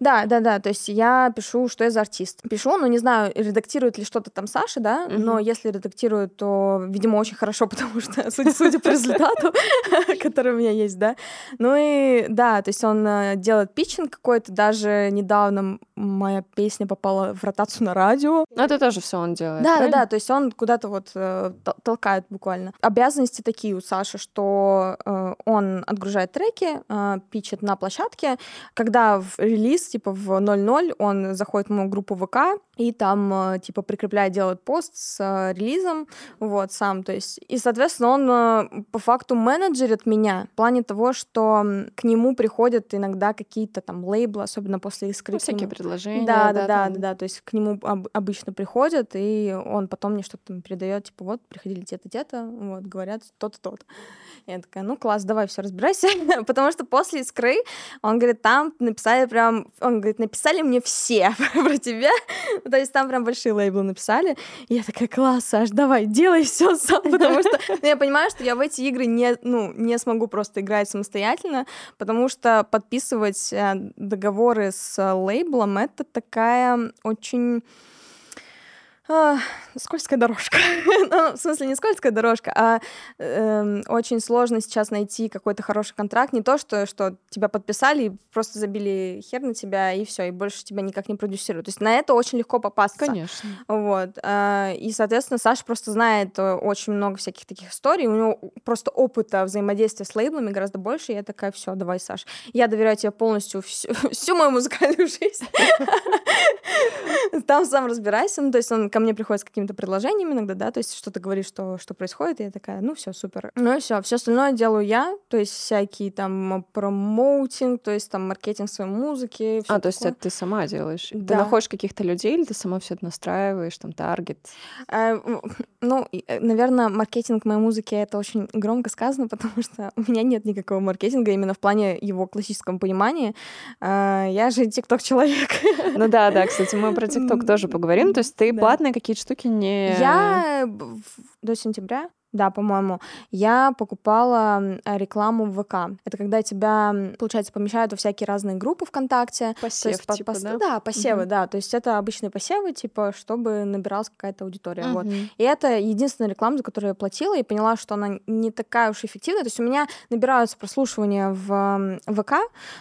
да, да, то есть я пишу, что я за артист. Пишу, но не знаю, редактирует ли что-то там Саша, да, но Мгм. если редактирует, то, видимо, очень хорошо, [laughs] потому что, судя, судя по результату, [laughs] который у меня есть, да. Ну и да, то есть он э, делает питчинг какой-то, даже недавно моя песня попала в ротацию на радио, Ну, это тоже все он делает. да, да, да, то есть он куда-то вот э, тол- толкает буквально. Обязанности такие у Саши, что э, он отгружает треки, пичет на площадке. Когда в релиз, типа в 00, он заходит в мою группу ВК и там, э, типа, прикрепляет, делает пост с э, релизом, вот, сам, то есть. И, соответственно, он э, по факту менеджерит меня в плане того, что к нему приходят иногда какие-то там лейблы, особенно после искры. Ну, всякие предложения. Да, да, да, там. да, да. То есть к нему об- обычно приходят, и он потом мне что-то там передает, типа, вот, приходили те-то, те-то, вот, говорят, то-то, то-то. Я такая, ну класс, давай все разбирайся. [laughs] Потому что после искры, он говорит, там написали прям, он говорит, написали мне все [laughs] про тебя. То есть там прям большие лейблы написали. И я такая, класс, Саш, давай, делай все сам, потому что ну, я понимаю, что я в эти игры не, ну, не смогу просто играть самостоятельно, потому что подписывать э, договоры с э, лейблом — это такая очень а, скользкая дорожка. [laughs] ну, в смысле, не скользкая дорожка, а эм, очень сложно сейчас найти какой-то хороший контракт. Не то, что, что тебя подписали и просто забили хер на тебя, и все, и больше тебя никак не продюсируют. То есть на это очень легко попасться. Конечно. Вот. а, И, соответственно, Саша просто знает э, очень много всяких таких историй. У него просто опыта взаимодействия с лейблами гораздо больше. И я такая, все, давай, Саш. Я доверяю тебе полностью всю, [laughs] всю мою музыкальную [laughs] жизнь. Там сам разбирайся. Ну, то есть он ко мне приходит с какими-то предложениями иногда, да, то есть что-то говорит, что, что происходит, и я такая, ну, все, супер. Ну и все, все остальное делаю я, то есть всякие там промоутинг, то есть там маркетинг своей музыки. А, то есть такое. это ты сама делаешь? Ты Да. находишь каких-то людей или ты сама все это настраиваешь, там, таргет? М, Ну, наверное, маркетинг моей музыки это очень громко сказано, [laughs] потому что у меня нет никакого маркетинга именно в плане его классическом понимании. А, Я же тикток-человек. Ну да, да, кстати, мы про ТикТок тоже поговорим. То есть ты Да. Платные какие-то штуки не... Я в- до сентября да, по-моему, я покупала рекламу в ВК. Это когда тебя, получается, помещают во всякие разные группы ВКонтакте. Посев, есть, типа, по, да? Да, посевы, Мгм. да. То есть это обычные посевы, типа, чтобы набиралась какая-то аудитория. Вот. Мгм. И это единственная реклама, за которую я платила, и поняла, что она не такая уж эффективная. То есть у меня набираются прослушивания в ВК,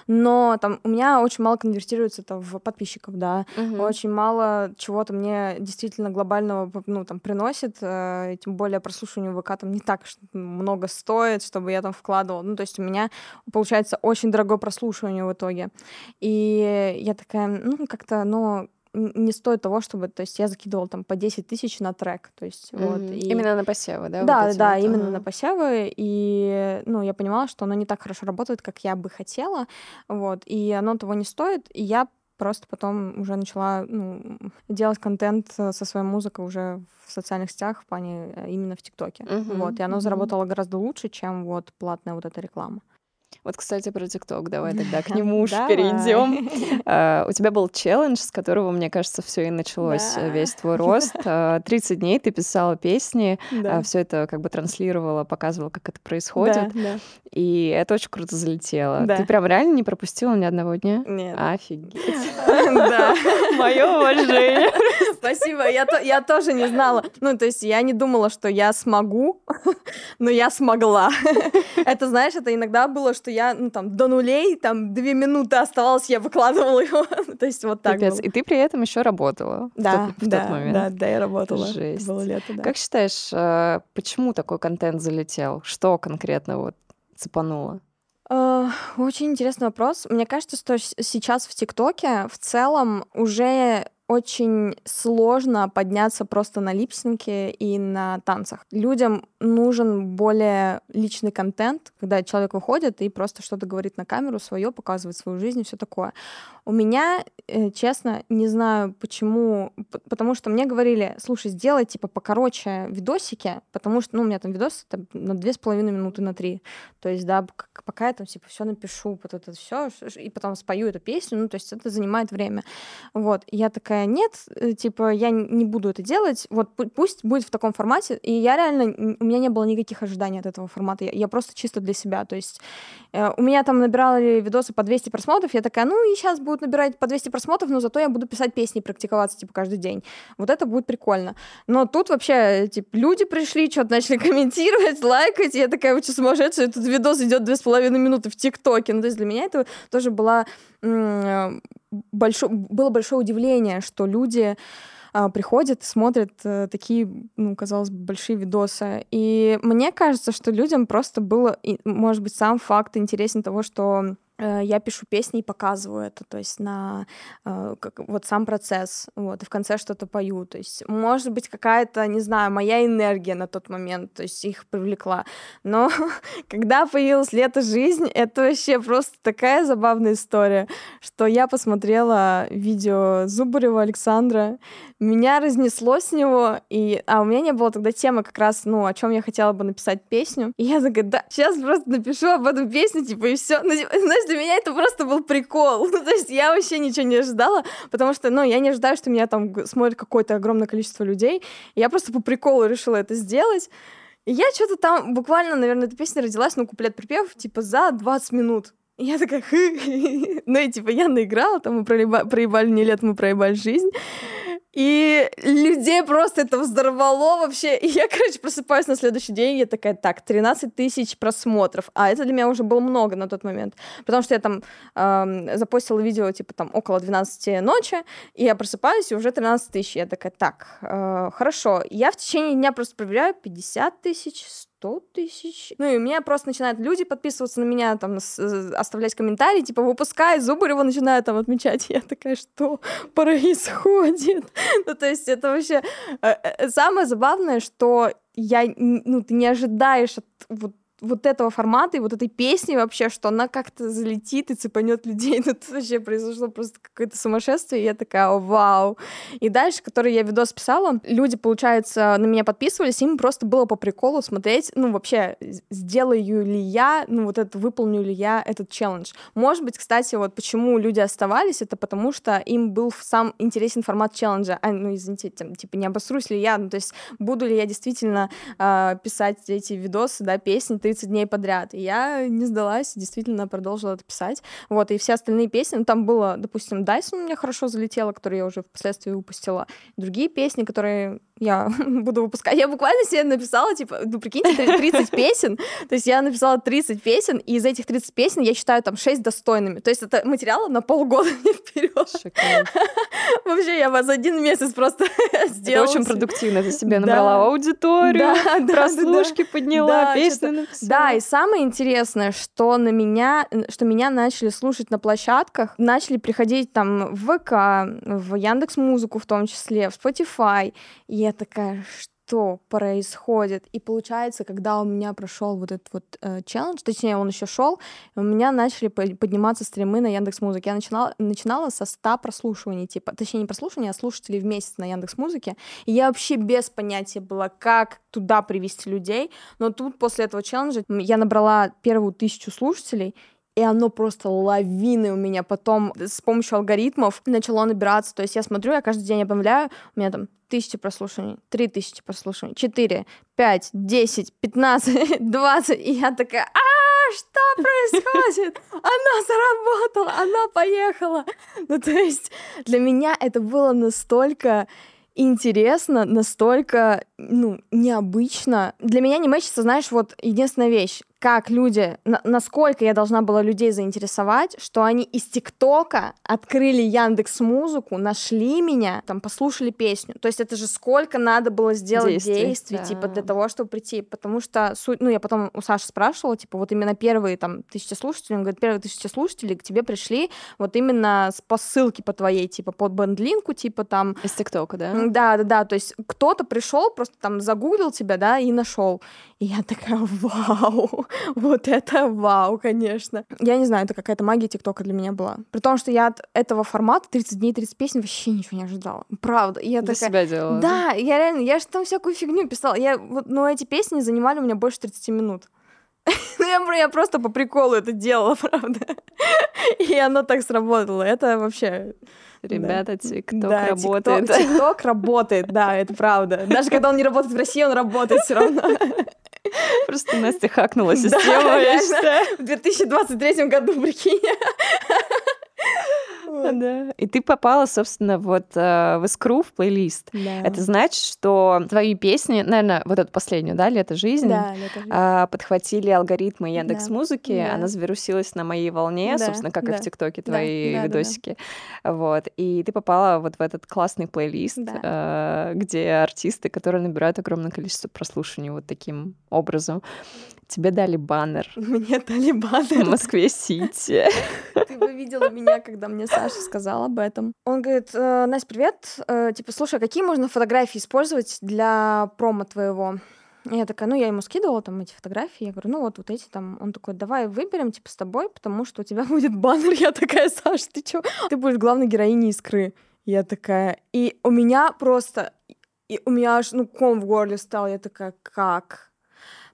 но там у меня очень мало конвертируется это в подписчиков, да. Мгм. Очень мало чего-то мне действительно глобального ну, там, приносит, э, тем более прослушивание ВК там не так много стоит, чтобы я там вкладывала. Ну, то есть у меня получается очень дорогое прослушивание в итоге. И я такая, ну, как-то, ну, не стоит того, чтобы, то есть я закидывала там по 10 тысяч на трек, то есть вот. Мгм. и- Именно на посевы, да? вот да, эти да, вот? именно Ага. на посевы. И, ну, я понимала, что оно не так хорошо работает, как я бы хотела. Вот. И оно того не стоит. И я просто потом уже начала ну, делать контент э, со своей музыкой уже в социальных сетях, в плане э, именно в ТикТоке. Мгм, Вот. И оно мгм. заработало гораздо лучше, чем вот платная вот эта реклама. Вот, кстати, про ТикТок. Давай тогда к [laughs] нему уж перейдем. [laughs] А, У тебя был челлендж, с которого, мне кажется, все и началось, э, весь твой рост. [laughs] А, 30 дней ты писала песни, Да. все это как бы транслировала, показывала, как это происходит. И это очень круто залетело. Ты прям реально не пропустила ни одного дня? Нет. Офигеть. Да. Мое уважение. Спасибо, я тоже не знала. Ну, то есть я не думала, что я смогу, но я смогла. Это, знаешь, это иногда было, что я, ну, там, до нулей, там, две минуты оставалось, я выкладывала его. [laughs] То есть вот так было. И ты при этом еще работала в Да, тот- в да, тот момент. да, да, я работала. Это Жесть. Было лето, да. Как считаешь, э, почему такой контент залетел? Что конкретно вот цепануло? Э, Очень интересный вопрос. Мне кажется, что сейчас в ТикТоке в целом уже очень сложно подняться просто на липсинке и на танцах. Людям нужен более личный контент, когда человек выходит и просто что-то говорит на камеру свое, показывает свою жизнь и все такое. У меня, э, честно, не знаю почему, потому что мне говорили, слушай, сделай типа покороче видосики, потому что, ну, у меня там видос там, на две с половиной минуты, на три. То есть, да, пока я там типа все напишу, вот это все, и потом спою эту песню, ну, то есть это занимает время. Вот. И я такая, нет, э, типа, я не буду это делать, вот пу- пусть будет в таком формате. И я реально, у меня не было никаких ожиданий от этого формата. Я, я просто чисто для себя. То есть э, у меня там набирали видосы по 200 просмотров, я такая, ну, и сейчас будут набирать по 200 просмотров, но зато я буду писать песни практиковаться, типа, каждый день. Вот это будет прикольно. Но тут вообще, типа, люди пришли, что-то начали [laughs] комментировать, лайкать, я такая, вы что, сумасшедшая, этот видос идет две с половиной минуты в ТикТоке. Ну, то есть для меня это тоже была м, большое, было большое удивление, что люди а, приходят, смотрят э, такие, ну, казалось бы, большие видосы. И мне кажется, что людям просто было, может быть, сам факт интересен того, что я пишу песни и показываю это, то есть на э, как, вот сам процесс, вот, и в конце что-то пою, то есть, может быть, какая-то, не знаю, моя энергия на тот момент, то есть их привлекла, но [laughs] когда появилась «Лето жизнь», это вообще просто такая забавная история, что я посмотрела видео Зубарева Александра, меня разнесло с него, и... а у меня не было тогда темы как раз, ну, о чем я хотела бы написать песню. И я такая, да, сейчас просто напишу об этом песню, типа, и все. Ну, типа, знаешь, для меня это просто был прикол. [laughs] Ну, то есть я вообще ничего не ожидала, потому что, ну, я не ожидаю, что меня там смотрит какое-то огромное количество людей. Я просто по приколу решила это сделать. И я что-то там, буквально, наверное, эта песня родилась, ну, куплет-припев, типа, за 20 минут. И я такая, [laughs] хы, ну и типа я наиграла, там мы проеба- проебали не лет, мы проебали жизнь. И людей просто это взорвало вообще. И я, короче, просыпаюсь на следующий день, я такая, так, 13 тысяч просмотров. А это для меня уже было много на тот момент. Потому что я там эм, запостила видео, типа, там, около 12 ночи, и я просыпаюсь, и уже 13 тысяч. Я такая, так, э, хорошо. Я в течение дня просто проверяю 50 тысяч, 100 тысяч. Ну, и у меня просто начинают люди подписываться на меня, там, э, оставлять комментарии, типа, выпускай, Зубарева начинают там отмечать. [laughs] Я такая, что происходит? [laughs] Ну, то есть это вообще... э, э, Самое забавное, что я, ну, ты не ожидаешь от вот вот этого формата и вот этой песни вообще, что она как-то залетит и цепанет людей. [laughs] Ну, тут вообще произошло просто какое-то сумасшествие, и я такая, вау. И дальше, который я видос писала, люди, получается, на меня подписывались, им просто было по приколу смотреть, ну, вообще, сделаю ли я, ну, вот это, выполню ли я этот челлендж. Может быть, кстати, вот почему люди оставались, это потому что им был сам интересен формат челленджа. А, ну, извините, там, типа, не обосрусь ли я, ну, то есть буду ли я действительно э, писать эти видосы, да, песни 30 дней подряд. И я не сдалась, действительно продолжила это писать. Вот, и все остальные песни, ну, там было, допустим, Дайсон у меня хорошо залетела, который я уже впоследствии выпустила. Другие песни, которые я [laughs] буду выпускать. Я буквально себе написала, типа, ну, прикиньте, 30 песен. То есть я написала 30 песен, и из этих 30 песен я считаю там 6 достойными. То есть это материал на полгода [laughs] вперед. [laughs] Вообще, я вас один месяц просто сделала. Это очень продуктивно. Ты себе набрала аудиторию, прослушки подняла, песни написала. Да, и самое интересное, что на меня, что меня начали слушать на площадках, начали приходить там в ВК, в Яндекс Музыку в том числе, в Spotify. И я такая, что происходит? И получается, когда у меня прошел вот этот вот э, челлендж, точнее, он еще шел, у меня начали подниматься стримы на Яндекс Музыке. Я начинала, начинала со 100 прослушиваний, типа, точнее, не прослушиваний, а слушателей в месяц на Яндекс Музыке. И я вообще без понятия была, как туда привести людей. Но тут после этого челленджа я набрала первую тысячу слушателей, и оно просто лавины у меня потом с помощью алгоритмов начало набираться. То есть я смотрю, я каждый день обновляю, у меня там тысячи прослушиваний, три тысячи прослушиваний, четыре, пять, десять, пятнадцать, [laughs] двадцать, и я такая, а что происходит? Она заработала, она поехала. Ну, то есть для меня это было настолько интересно, настолько, ну, необычно. Для меня не мэчится, знаешь, вот единственная вещь как люди, на, насколько я должна была людей заинтересовать, что они из ТикТока открыли Яндекс Музыку, нашли меня, там послушали песню. То есть это же сколько надо было сделать действий, действий да. типа для того, чтобы прийти, потому что суть, ну я потом у Саши спрашивала, типа вот именно первые там тысячи слушателей, он говорит, первые тысячи слушателей к тебе пришли вот именно с посылки по твоей, типа под бендлинку, типа там из ТикТока, да? Да, да, да. То есть кто-то пришел, просто там загуглил тебя, да, и нашел. И я такая, [laughs] вау, [laughs] вот это вау, конечно. Я не знаю, это какая-то магия ТикТока для меня была. При том, что я от этого формата 30 дней, 30 песен вообще ничего не ожидала. Правда. И я для такая... себя делала. Да, я реально, я же там всякую фигню писала. Я, вот, но эти песни занимали у меня больше 30 минут. [laughs] Ну, я, я просто по приколу это делала, [laughs] правда. И оно так сработало. Это вообще... Ребята, ТикТок да, работает. ТикТок работает, да, это правда. Даже когда он не работает в России, он работает все равно. [laughs] Просто Настя хакнула систему, я считаю. В 2023 году, прикинь. Да. И ты попала, собственно, вот э, в искру, в плейлист. Да. Это значит, что твои песни, наверное, вот эту последнюю, да, «Лето жизни», да, «Лето жизни». Э, подхватили алгоритмы Яндекс Музыки, да. она завирусилась на моей волне, да, собственно, как да. и в ТикТоке твои да, видосики. Да, да. Вот. И ты попала вот в этот классный плейлист, да. э, где артисты, которые набирают огромное количество прослушиваний вот таким образом. Тебе дали баннер. [laughs] Мне дали баннер. В Москве-Сити. Ты бы видела меня, когда мне Саша сказал об этом. Он говорит, «Э, Настя, привет. Э, типа, слушай, а какие можно фотографии использовать для промо твоего? я такая, ну, я ему скидывала там эти фотографии, я говорю, ну, вот, вот эти там. Он такой, давай выберем, типа, с тобой, потому что у тебя [laughs] будет баннер. Я такая, Саша, ты чё? Ты будешь главной героиней «Искры». Я такая... И у меня просто... И у меня аж, ну, ком в горле стал. Я такая, как?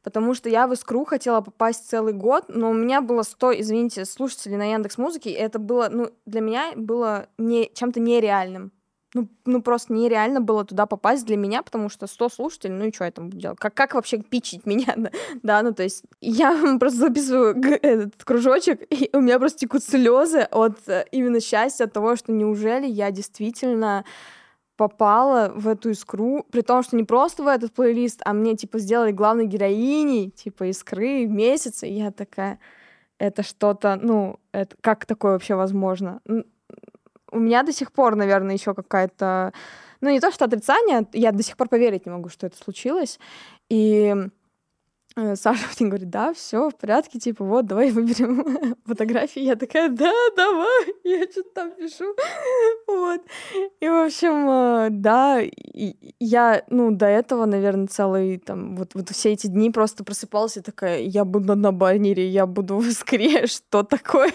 Потому что я в Искру хотела попасть целый год, но у меня было 100, извините, слушателей на Яндекс Музыке, и это было, ну, для меня было не, чем-то нереальным. Ну, ну, просто нереально было туда попасть для меня, потому что 100 слушателей, ну и что я там буду делать? Как, как вообще пичить меня? [laughs] да, ну то есть я [laughs] просто записываю этот кружочек, и у меня просто текут слезы от э, именно счастья, от того, что неужели я действительно попала в эту искру, при том, что не просто в этот плейлист, а мне, типа, сделали главной героиней, типа, искры месяца, и я такая, это что-то, ну, это, как такое вообще возможно? У меня до сих пор, наверное, еще какая-то, ну, не то, что отрицание, я до сих пор поверить не могу, что это случилось, и Саша [laughs] мне говорит, да, все в порядке, типа, вот, давай [laughs] выберем [laughs] фотографии. Я такая, да, давай, я что-то там пишу. Вот. И, в общем, э, да, я, ну, до этого, наверное, целый, там, вот, вот все эти дни просто просыпалась и такая, я буду на баннере, я буду в искре, что такое?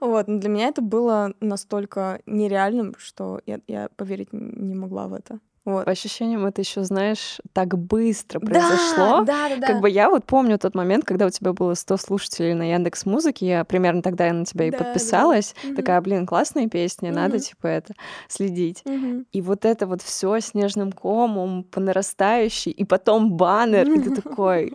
Вот, но для меня это было настолько нереальным, что я, я поверить не могла в это. Вот. По ощущениям, это еще, знаешь, так быстро произошло. Да, да, да, Как бы я вот помню тот момент, когда у тебя было 100 слушателей на Яндекс Музыке, я примерно тогда я на тебя и подписалась. Да. Такая, блин, классные песни, угу. надо типа это следить. Угу. И вот это вот все снежным комом по нарастающей, и потом баннер, и ты [laughs] такой,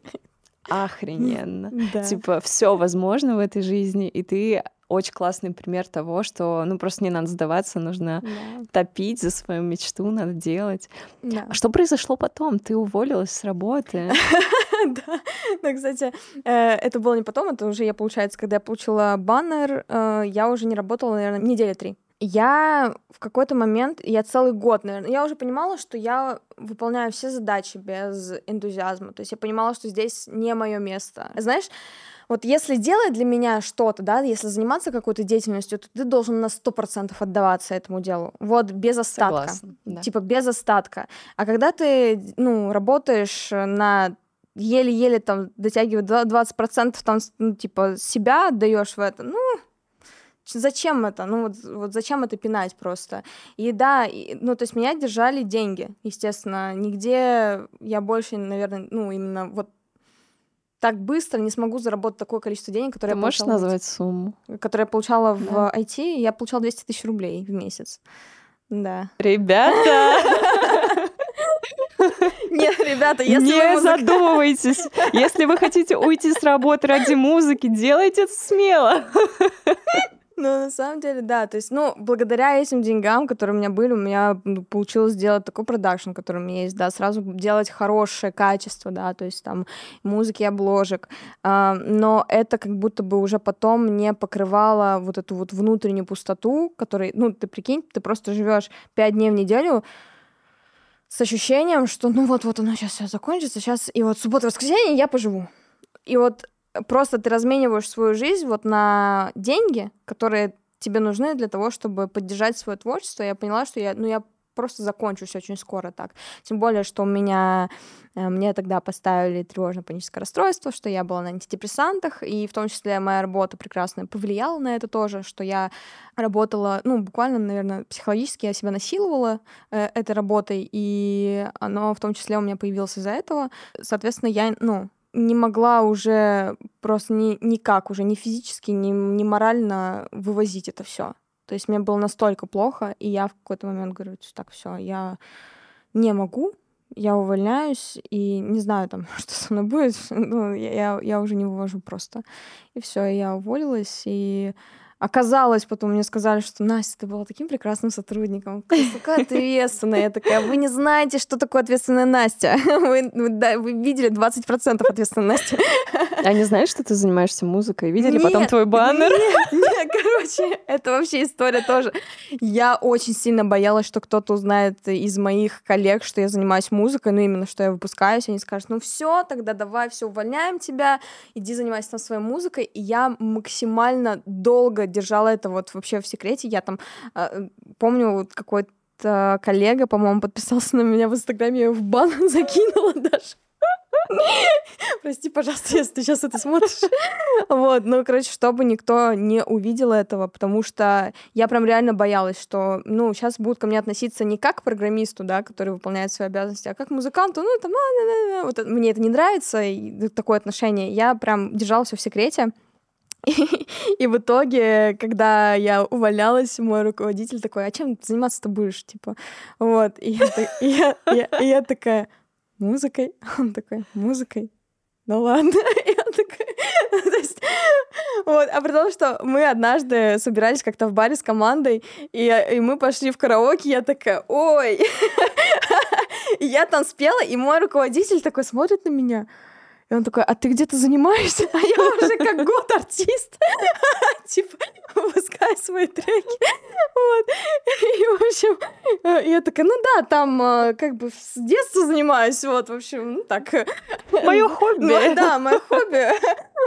охрененно. Да. Типа, все возможно в этой жизни, и ты очень классный пример того, что ну просто не надо сдаваться, нужно да. топить за свою мечту, надо делать. Да. А что произошло потом? Ты уволилась с работы? [laughs] Да, да, кстати, э, это было не потом, это уже я, получается, когда я получила баннер, э, я уже не работала, наверное, недели три. Я в какой-то момент, я целый год, наверное, я уже понимала, что я выполняю все задачи без энтузиазма. То есть я понимала, что здесь не мое место. Знаешь, вот если делать для меня что-то, да, если заниматься какой-то деятельностью, то ты должен на сто процентов отдаваться этому делу. Вот без остатка. Согласна, да. Типа без остатка. А когда ты, ну, работаешь на еле-еле там дотягивать 20% там, ну, типа, себя отдаешь в это, ну, зачем это? Ну, вот, вот зачем это пинать просто? И да, и, ну, то есть меня держали деньги, естественно. Нигде я больше, наверное, ну, именно вот так быстро не смогу заработать такое количество денег, которое Ты я можешь получала, назвать сумму? Которое я получала в да. IT, я получала 200 тысяч рублей в месяц. Да. Ребята! [laughs] Нет, ребята, если Не задумывайтесь. Если вы хотите уйти с работы ради музыки, делайте это смело. Ну, на самом деле, да. То есть, ну, благодаря этим деньгам, которые у меня были, у меня ну, получилось сделать такой продакшн, который у меня есть, да, сразу делать хорошее качество, да, то есть там музыки, обложек. А, но это как будто бы уже потом не покрывало вот эту вот внутреннюю пустоту, которой, ну, ты прикинь, ты просто живешь пять дней в неделю, с ощущением, что ну вот-вот оно сейчас все закончится, сейчас и вот суббота, воскресенье я поживу. И вот просто ты размениваешь свою жизнь вот на деньги, которые тебе нужны для того, чтобы поддержать свое творчество. Я поняла, что я, ну, я просто закончусь очень скоро так. Тем более, что у меня э, мне тогда поставили тревожно-паническое расстройство, что я была на антидепрессантах, и в том числе моя работа прекрасно повлияла на это тоже, что я работала, ну, буквально, наверное, психологически я себя насиловала э, этой работой, и оно в том числе у меня появилось из-за этого. Соответственно, я, ну, не могла уже просто ни, никак, уже ни физически, ни, ни морально вывозить это все. То есть мне было настолько плохо, и я в какой-то момент говорю, так, все, я не могу, я увольняюсь, и не знаю там, [laughs] что со мной будет, ну, я, я уже не вывожу просто. И все, я уволилась, и Оказалось, потом мне сказали, что Настя, ты была таким прекрасным сотрудником, такая ответственная. Я такая, вы не знаете, что такое ответственная Настя. [laughs] Вы, вы, да, вы видели 20% ответственной Насти. Они знают, что ты занимаешься музыкой? Видели нет, потом твой баннер? Нет, нет, короче, это вообще история тоже. Я очень сильно боялась, что кто-то узнает из моих коллег, что я занимаюсь музыкой, ну именно, что я выпускаюсь. Они скажут, ну все, тогда давай, все, увольняем тебя, иди занимайся там своей музыкой. И я максимально долго держала это вот вообще в секрете. Я там э, помню вот какой-то коллега, по-моему, подписался на меня в Инстаграме, я в бан [laughs] закинула даже. [laughs] Прости, пожалуйста, если ты сейчас это смотришь. Вот, ну, короче, чтобы никто не увидел этого, потому что я прям реально боялась, что, ну, сейчас будут ко мне относиться не как к программисту, да, который выполняет свои обязанности, а как к музыканту, ну, там, вот мне это не нравится, такое отношение. Я прям держала все в секрете. [laughs] И, в итоге, когда я увалялась, мой руководитель такой, а чем ты заниматься ты будешь? Типа, вот. И я, я, я, я такая, музыкой? [laughs] Он такой, музыкой? Ну ладно. [laughs] Он такой, то вот, а при том, что мы однажды собирались как-то в баре с командой, и, и мы пошли в караоке, я такая, ой, и я там спела, и мой руководитель такой смотрит на меня, И он такой, а ты где-то занимаешься? [laughs] А я уже как год артист. [laughs] Типа, выпускаю свои треки. Вот. И, в общем, э, я такая, ну да, там э, как бы с детства занимаюсь. Вот, в общем, ну так. Мое хобби. Ну, да, мое хобби.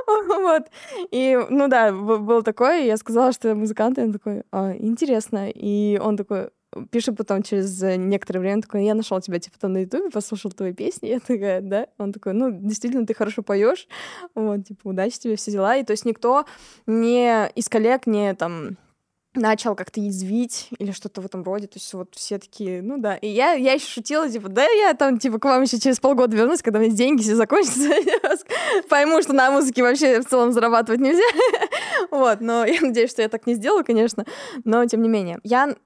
[laughs] Вот. И, ну да, был такой, я сказала, что я музыкант, и он такой, а, интересно. И он такой, пишет потом через э, некоторое время, такой, я нашел тебя, типа, там на Ютубе, послушал твои песни. Я такая, да? Он такой, ну, действительно, ты хорошо поешь. Вот, типа, удачи тебе, все дела. И то есть никто не из коллег не там начал как-то язвить или что-то в этом роде. То есть вот все такие, ну да. И я, я еще шутила, типа, да, я там, типа, к вам еще через полгода вернусь, когда у меня деньги все закончатся. [laughs] Пойму, что на музыке вообще в целом зарабатывать нельзя. [laughs] вот, но я надеюсь, что я так не сделаю, конечно. Но тем не менее. Я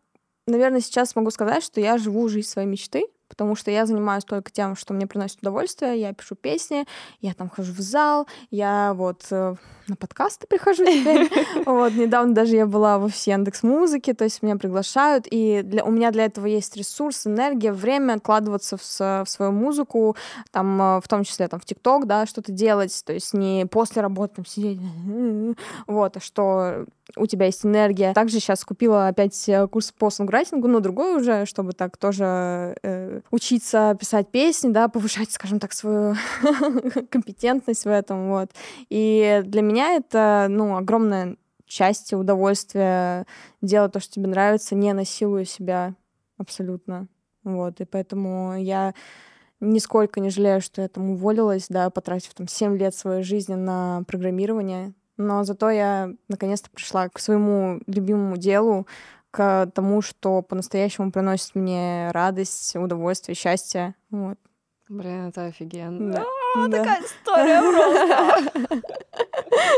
наверное, сейчас могу сказать, что я живу жизнь своей мечты, потому что я занимаюсь только тем, что мне приносит удовольствие, я пишу песни, я там хожу в зал, я вот э, на подкасты прихожу теперь. [laughs] Вот, недавно даже я была в офисе Яндекс Музыки, то есть меня приглашают, и для, у меня для этого есть ресурс, энергия, время откладываться в, в свою музыку, там, э, в том числе там в ТикТок, да, что-то делать, то есть не после работы там сидеть, [laughs] вот, а что у тебя есть энергия. Также сейчас купила опять э, курс по сонграйтингу, но другой уже, чтобы так тоже э, учиться писать песни, да, повышать, скажем так, свою [laughs] компетентность в этом, вот. И для меня это, ну, огромное счастье, удовольствие делать то, что тебе нравится, не насилуя себя абсолютно. Вот, и поэтому я нисколько не жалею, что я там уволилась, да, потратив там 7 лет своей жизни на программирование. Но зато я наконец-то пришла к своему любимому делу, к тому, что по-настоящему приносит мне радость, удовольствие, счастье. Вот. Блин, это офигенно. Да. А, да. Такая история просто.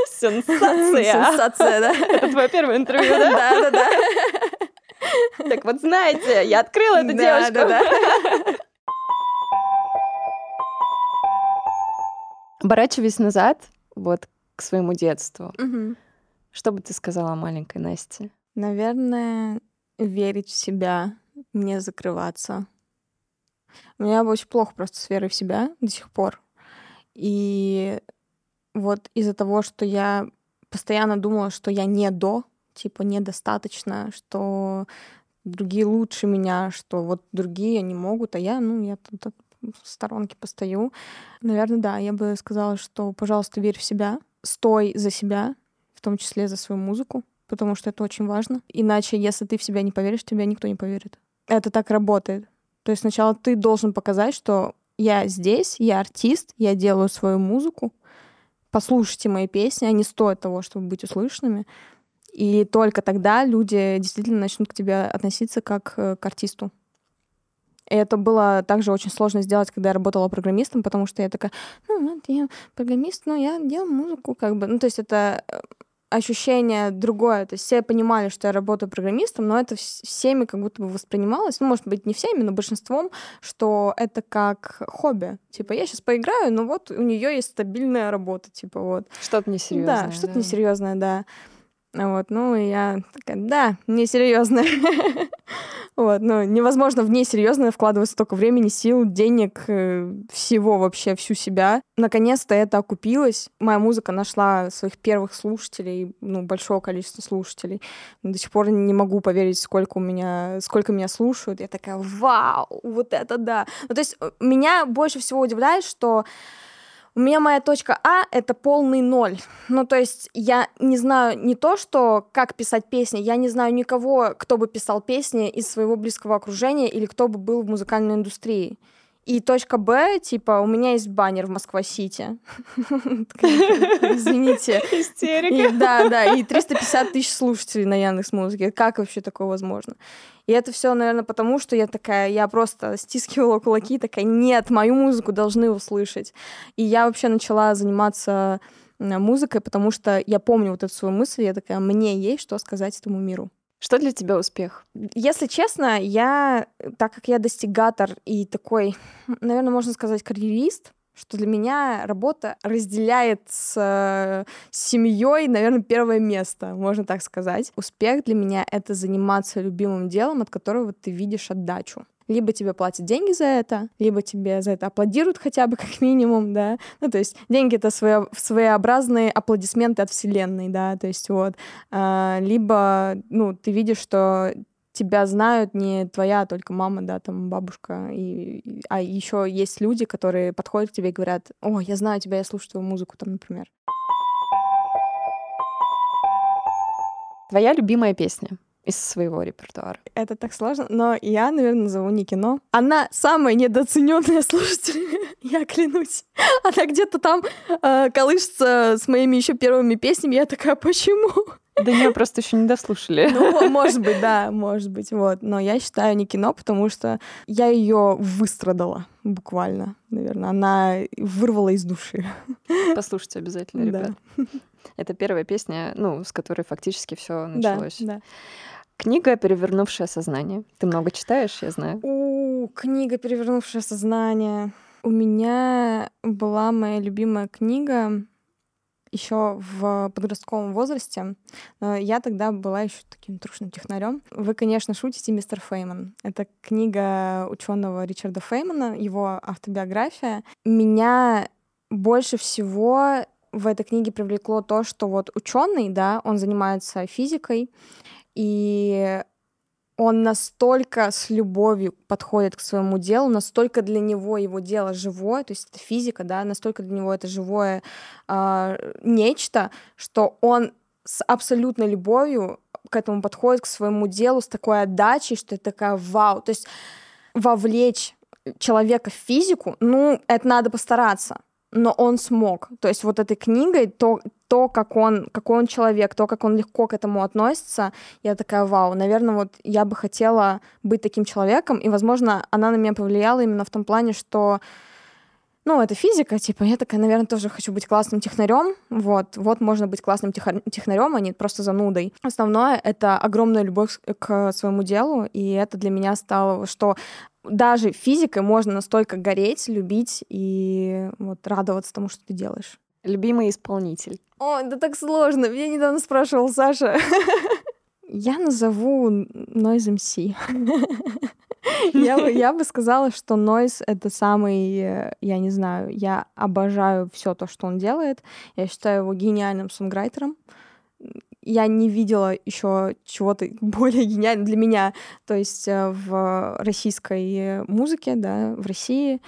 [laughs] Сенсация. Сенсация, да. [laughs] Это твое первое интервью, да? [laughs] Да, да, да. Так вот, знаете, я открыла эту девушку. Да, да. Оборачиваясь назад, вот к своему детству, что бы ты сказала маленькой Насте? Наверное, верить в себя, не закрываться. У меня очень плохо просто с верой в себя до сих пор. И вот из-за того, что я постоянно думала, что я не до, типа недостаточно, что другие лучше меня, что вот другие не могут, а я, ну, я тут в сторонке постою. Наверное, да, я бы сказала, что, пожалуйста, верь в себя, стой за себя, в том числе за свою музыку, потому что это очень важно. Иначе, если ты в себя не поверишь, тебя никто не поверит. Это так работает. То есть сначала ты должен показать, что я здесь, я артист, я делаю свою музыку, послушайте мои песни, они стоят того, чтобы быть услышанными. И только тогда люди действительно начнут к тебе относиться как э, к артисту. И это было также очень сложно сделать, когда я работала программистом, потому что я такая, ну, вот я программист, но я делаю музыку, как бы. Ну, то есть это э, ощущение другое. То есть все понимали, что я работаю программистом, но это всеми как будто бы воспринималось, ну, может быть, не всеми, но большинством, что это как хобби. Типа, я сейчас поиграю, но вот у нее есть стабильная работа, типа вот. Что-то несерьезное. Да, что-то да. несерьезное, да. Вот, ну, я такая, да, несерьезно. [laughs] вот, ну, невозможно в несерьезно вкладывать столько времени, сил, денег, э, всего вообще, всю себя. Наконец-то это окупилось. Моя музыка нашла своих первых слушателей, ну, большого количества слушателей. До сих пор не могу поверить, сколько у меня, сколько меня слушают. Я такая, вау, вот это да. Ну, то есть э, меня больше всего удивляет, что у меня моя точка А — это полный ноль. Ну, то есть я не знаю не то, что как писать песни, я не знаю никого, кто бы писал песни из своего близкого окружения или кто бы был в музыкальной индустрии. И точка Б, типа, у меня есть баннер в Москва-Сити. [laughs] Извините. Истерика. Да, да, и 350 тысяч слушателей на Яндекс Музыке. Как вообще такое возможно? И это все, наверное, потому, что я такая, я просто стискивала кулаки, такая, нет, мою музыку должны услышать. И я вообще начала заниматься музыкой, потому что я помню вот эту свою мысль, я такая, мне есть что сказать этому миру. Что для тебя успех? Если честно, я, так как я достигатор и такой, наверное, можно сказать, карьерист, что для меня работа разделяет с, с семьей, наверное, первое место, можно так сказать. Успех для меня — это заниматься любимым делом, от которого ты видишь отдачу. Либо тебе платят деньги за это, либо тебе за это аплодируют хотя бы [laughs] как минимум, да. Ну, то есть деньги — это своё, своеобразные аплодисменты от вселенной, да, то есть вот. А, либо, ну, ты видишь, что тебя знают не твоя только мама, да, там бабушка, и, а еще есть люди, которые подходят к тебе и говорят, о, я знаю тебя, я слушаю твою музыку, там, например. Твоя любимая песня из своего репертуара? Это так сложно, но я, наверное, назову не кино. Она самая недооцененная слушатель, [laughs] я клянусь. Она где-то там э, колышется с моими еще первыми песнями. Я такая, почему? Да нее просто еще не дослушали. Ну, может быть, да, может быть, вот. Но я считаю не кино, потому что я ее выстрадала буквально, наверное. Она вырвала из души. Послушайте обязательно, ребят. Да. Это первая песня, ну, с которой фактически все началось. Да, да. Книга «Перевернувшее сознание». Ты много читаешь, я знаю. У, книга «Перевернувшее сознание». У меня была моя любимая книга еще в подростковом возрасте. Я тогда была еще таким трушным технарем. Вы, конечно, шутите, мистер Фейман. Это книга ученого Ричарда Феймана, его автобиография. Меня больше всего в этой книге привлекло то, что вот ученый, да, он занимается физикой, и он настолько с любовью подходит к своему делу, настолько для него его дело живое, то есть это физика, да, настолько для него это живое э, нечто, что он с абсолютной любовью к этому подходит, к своему делу, с такой отдачей, что это такая вау. То есть вовлечь человека в физику, ну, это надо постараться но он смог. То есть вот этой книгой то, то как он, какой он человек, то, как он легко к этому относится, я такая, вау, наверное, вот я бы хотела быть таким человеком, и, возможно, она на меня повлияла именно в том плане, что ну, это физика, типа, я такая, наверное, тоже хочу быть классным технарем, вот, вот можно быть классным технарем, а не просто занудой. Основное — это огромная любовь к своему делу, и это для меня стало, что даже физикой можно настолько гореть, любить и вот радоваться тому, что ты делаешь. Любимый исполнитель. О, да так сложно. Меня недавно спрашивал Саша. Я назову Noise MC. я, бы, я бы сказала, что Noise — это самый, э, я не знаю, я обожаю все то, что он делает. Я считаю его гениальным сонграйтером. Я не видела еще чего-то более гениального для меня, то есть э, в российской музыке, да, в России.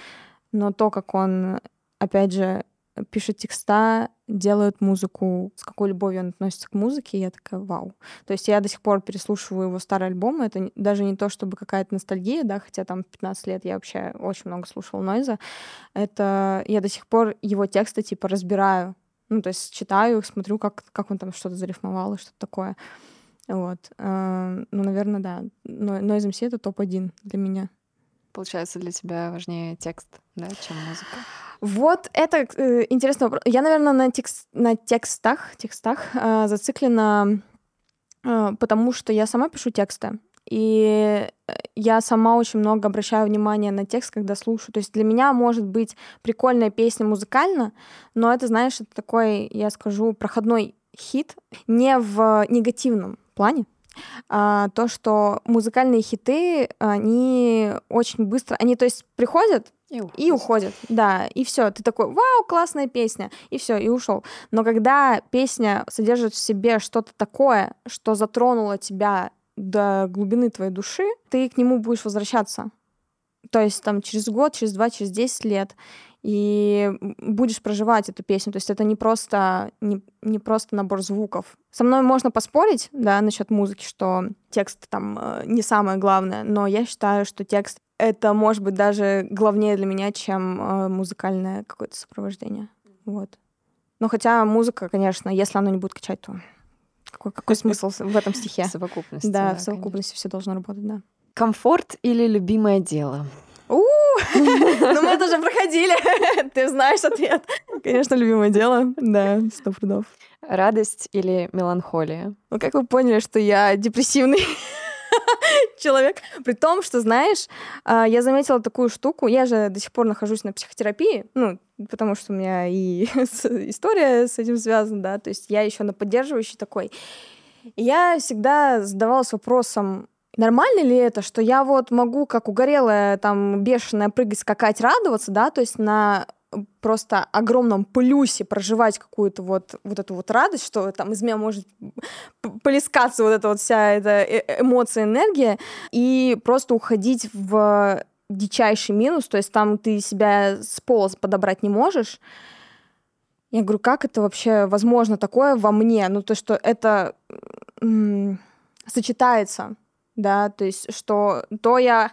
Но то, как он, опять же, пишет текста, делает музыку, с какой любовью он относится к музыке, я такая, вау. То есть я до сих пор переслушиваю его старые альбомы, это даже не то, чтобы какая-то ностальгия, да, хотя там 15 лет я вообще очень много слушала Нойза, это я до сих пор его тексты типа разбираю, ну, то есть читаю, смотрю, как, как он там что-то зарифмовал и что-то такое. Вот. Э, ну, наверное, да. Но Noise MC — это топ-1 для меня. Получается, для тебя важнее текст, да, чем музыка? Вот это э, интересный вопрос. Я, наверное, на, текст, на текстах, текстах э, зациклена, э, потому что я сама пишу тексты. И э, я сама очень много обращаю внимание на текст, когда слушаю. То есть для меня может быть прикольная песня музыкально, но это, знаешь, это такой, я скажу, проходной хит не в негативном плане, а, то, что музыкальные хиты, они очень быстро, они, то есть, приходят, и уходят. и уходят. Да, и все. Ты такой, вау, классная песня, и все, и ушел. Но когда песня содержит в себе что-то такое, что затронуло тебя до глубины твоей души, ты к нему будешь возвращаться. То есть там через год, через два, через десять лет и будешь проживать эту песню. То есть это не просто, не, не просто набор звуков. Со мной можно поспорить, да, насчет музыки, что текст там э, не самое главное, но я считаю, что текст это может быть даже главнее для меня, чем э, музыкальное какое-то сопровождение. Вот. Но хотя музыка, конечно, если она не будет качать, то какой, какой [laughs] смысл в этом стихе? В совокупности. Да, в совокупности все должно работать, да. Комфорт или любимое дело? У, ну мы это уже проходили. [laughs] Ты знаешь ответ. Конечно, любимое дело. Да, сто пудов. Радость или меланхолия? Ну, как вы поняли, что я депрессивный [laughs] человек. При том, что, знаешь, а, я заметила такую штуку. Я же до сих пор нахожусь на психотерапии, ну, потому что у меня и [laughs] история с этим связана, да, то есть я еще на поддерживающей такой. И я всегда задавалась вопросом, нормально ли это, что я вот могу, как угорелая, там, бешеная прыгать, скакать, радоваться, да, то есть на просто огромном плюсе проживать какую-то вот, вот эту вот радость, что там из меня может полискаться вот эта вот вся эта э, э, эмоция, энергия, и просто уходить в дичайший минус, то есть там ты себя с пола подобрать не можешь. Я говорю, как это вообще возможно такое во мне? Ну, то, что это м- сочетается да, то есть, что то я,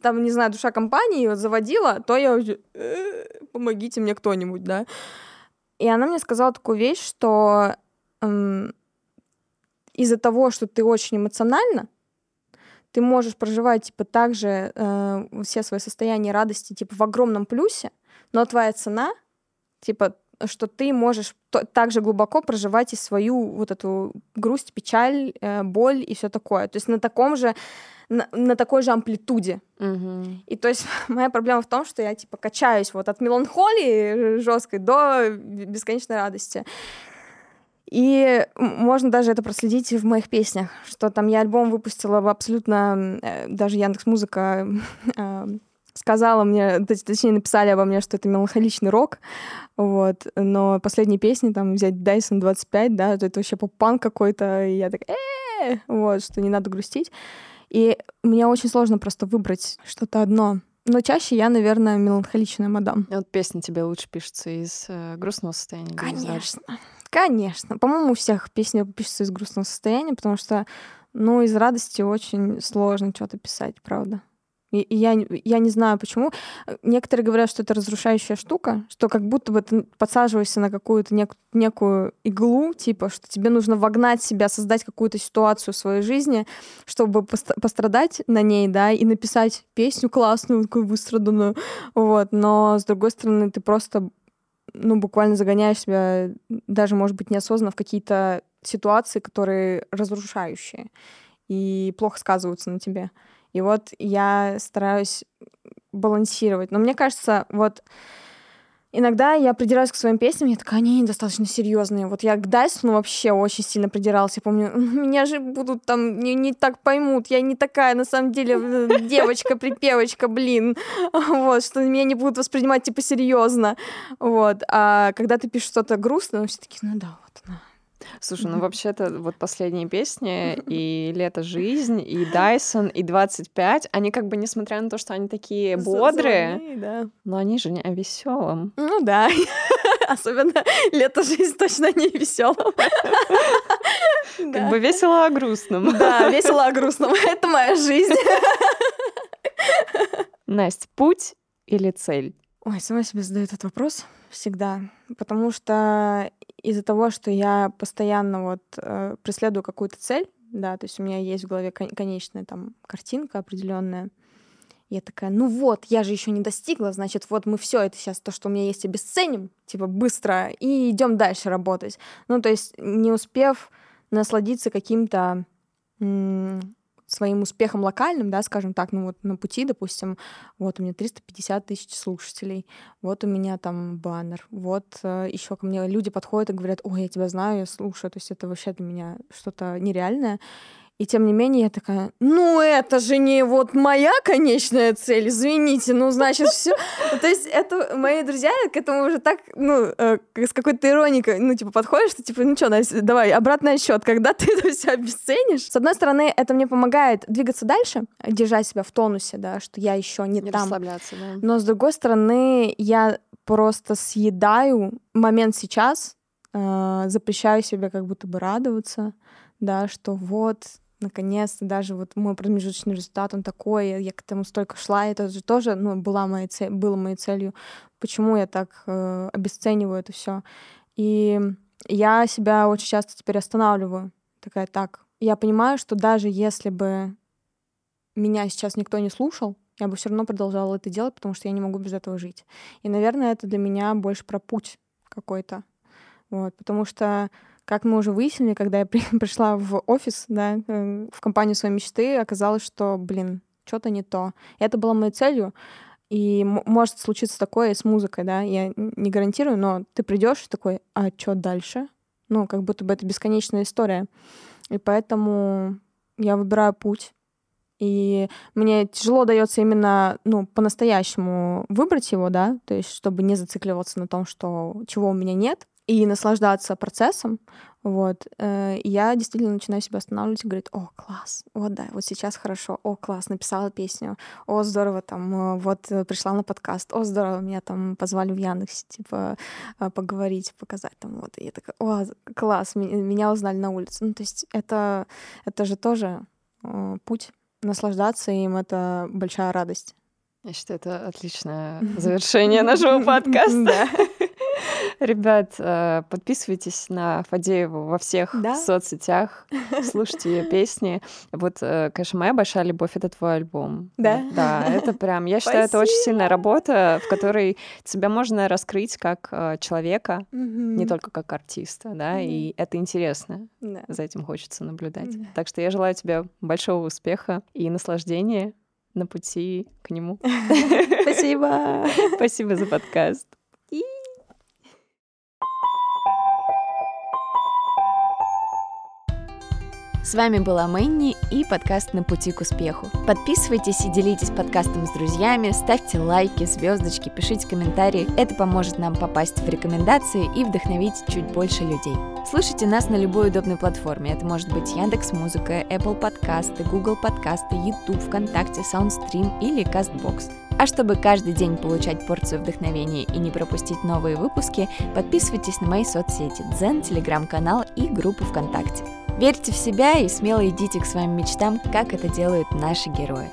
там, не знаю, душа компании заводила, то я «Э, помогите мне кто-нибудь, да. И она мне сказала такую вещь, что эм, из-за того, что ты очень эмоциональна, ты можешь проживать, типа, также э, все свои состояния радости, типа, в огромном плюсе, но твоя цена, типа, что ты можешь также глубоко проживать и свою вот эту грусть, печаль, э, боль и все такое. То есть на таком же на, на такой же амплитуде. Угу. И то есть [laughs] моя проблема в том, что я типа качаюсь вот от меланхолии жесткой до бесконечной радости. И можно даже это проследить в моих песнях, что там я альбом выпустила абсолютно, э, даже Яндекс Музыка [laughs] э, сказала мне, точнее, написали обо мне, что это меланхоличный рок, вот, но последние песни, там, взять Dyson 25, да, это вообще поп-панк какой-то, и я так, э вот, что не надо грустить. И мне очень сложно просто выбрать что-то одно. Но чаще я, наверное, меланхоличная мадам. Вот песня тебе лучше пишется из э, грустного состояния. Конечно. Конечно. По-моему, у всех песни пишутся из грустного состояния, потому что, ну, из радости очень сложно что-то писать, правда. И я, я не знаю почему. Некоторые говорят, что это разрушающая штука, что как будто бы ты подсаживаешься на какую-то нек- некую иглу, типа, что тебе нужно вогнать себя, создать какую-то ситуацию в своей жизни, чтобы пострадать на ней, да, и написать песню классную, такую выстраданную. Вот. Но, с другой стороны, ты просто ну, буквально загоняешь себя, даже, может быть, неосознанно в какие-то ситуации, которые разрушающие и плохо сказываются на тебе. И вот я стараюсь балансировать. Но мне кажется, вот иногда я придираюсь к своим песням, я такая, они достаточно серьезные. Вот я к Дайсону вообще очень сильно придиралась. Я помню, меня же будут там не, не так поймут, я не такая, на самом деле, девочка, припевочка, блин. [laughs] Вот, что меня не будут воспринимать, типа, серьезно. Вот. А когда ты пишешь что-то грустное, все таки ну да, вот, на. Слушай, ну вообще-то вот последние песни [laughs] и «Лето жизнь», и «Дайсон», и «25», они как бы, несмотря на то, что они такие бодрые, да. но они же не о веселом. Ну да. [laughs] Особенно «Лето жизнь» точно не веселом. [laughs] Как бы весело о грустном. Да, весело о грустном. Это моя жизнь. Настя, путь или цель? Ой, сама себе задаю этот вопрос всегда, потому что из-за того, что я постоянно вот э, преследую какую-то цель, да, то есть у меня есть в голове кон- конечная там картинка определенная, я такая, ну вот, я же еще не достигла, значит, вот мы все это сейчас, то, что у меня есть, обесценим, типа, быстро, и идем дальше работать. Ну, то есть, не успев насладиться каким-то своим успехом локальным, да, скажем так, ну вот на пути, допустим, вот у меня 350 тысяч слушателей, вот у меня там баннер, вот э, еще ко мне люди подходят и говорят, ой, я тебя знаю, я слушаю, то есть это вообще для меня что-то нереальное. И тем не менее я такая, ну это же не вот моя конечная цель, извините, ну значит все. То есть это мои друзья к этому уже так, ну, э, с какой-то ироникой, ну типа подходишь, что типа, ну что, давай, обратный отсчет, когда ты это все обесценишь. С одной стороны, это мне помогает двигаться дальше, держать себя в тонусе, да, что я еще не, не там. расслабляться, да. Но с другой стороны, я просто съедаю момент сейчас, э, запрещаю себе как будто бы радоваться, да, что вот наконец-то даже вот мой промежуточный результат, он такой, я к этому столько шла, это же тоже, ну, была моей цель, было моей целью. Почему я так э, обесцениваю это все? И я себя очень часто теперь останавливаю. Такая, так, я понимаю, что даже если бы меня сейчас никто не слушал, я бы все равно продолжала это делать, потому что я не могу без этого жить. И, наверное, это для меня больше про путь какой-то. Вот, потому что как мы уже выяснили, когда я [laughs] при, пришла в офис, да, э, в компанию своей мечты, оказалось, что, блин, что-то не то. Это было моей целью. И может случиться такое с музыкой, да, я не гарантирую, но ты придешь такой, а что дальше? Ну, как будто бы это бесконечная история. И поэтому я выбираю путь. И мне тяжело дается именно, ну, по-настоящему выбрать его, да, то есть чтобы не зацикливаться на том, что чего у меня нет, и наслаждаться процессом, вот, э, я действительно начинаю себя останавливать и говорить, о, класс, вот да, вот сейчас хорошо, о, класс, написала песню, о, здорово, там, э, вот э, пришла на подкаст, о, здорово, меня там позвали в Яндексе, типа, поговорить, показать там, вот, и я такая, о, класс, меня узнали на улице, ну, то есть это, это же тоже путь, наслаждаться им, это большая радость. Я считаю, это отличное [laughs] завершение нашего подкаста. Ребят, э, подписывайтесь на Фадееву во всех да? соцсетях, [laughs] слушайте ее песни. Вот, э, конечно, моя большая любовь — это твой альбом. Да? Да, это прям, я считаю, это очень сильная работа, в которой тебя можно раскрыть как э, человека, не только как артиста, да, и это интересно. За этим хочется наблюдать. Так что я желаю тебе большого успеха и наслаждения на пути к нему. [laughs] Спасибо. [laughs] Спасибо за подкаст. С вами была Мэнни и подкаст «На пути к успеху». Подписывайтесь и делитесь подкастом с друзьями, ставьте лайки, звездочки, пишите комментарии. Это поможет нам попасть в рекомендации и вдохновить чуть больше людей. Слушайте нас на любой удобной платформе. Это может быть Яндекс Музыка, Apple подкасты, Google подкасты, YouTube, ВКонтакте, Soundstream или CastBox. А чтобы каждый день получать порцию вдохновения и не пропустить новые выпуски, подписывайтесь на мои соцсети Дзен, Телеграм-канал и группу ВКонтакте. Верьте в себя и смело идите к своим мечтам, как это делают наши герои.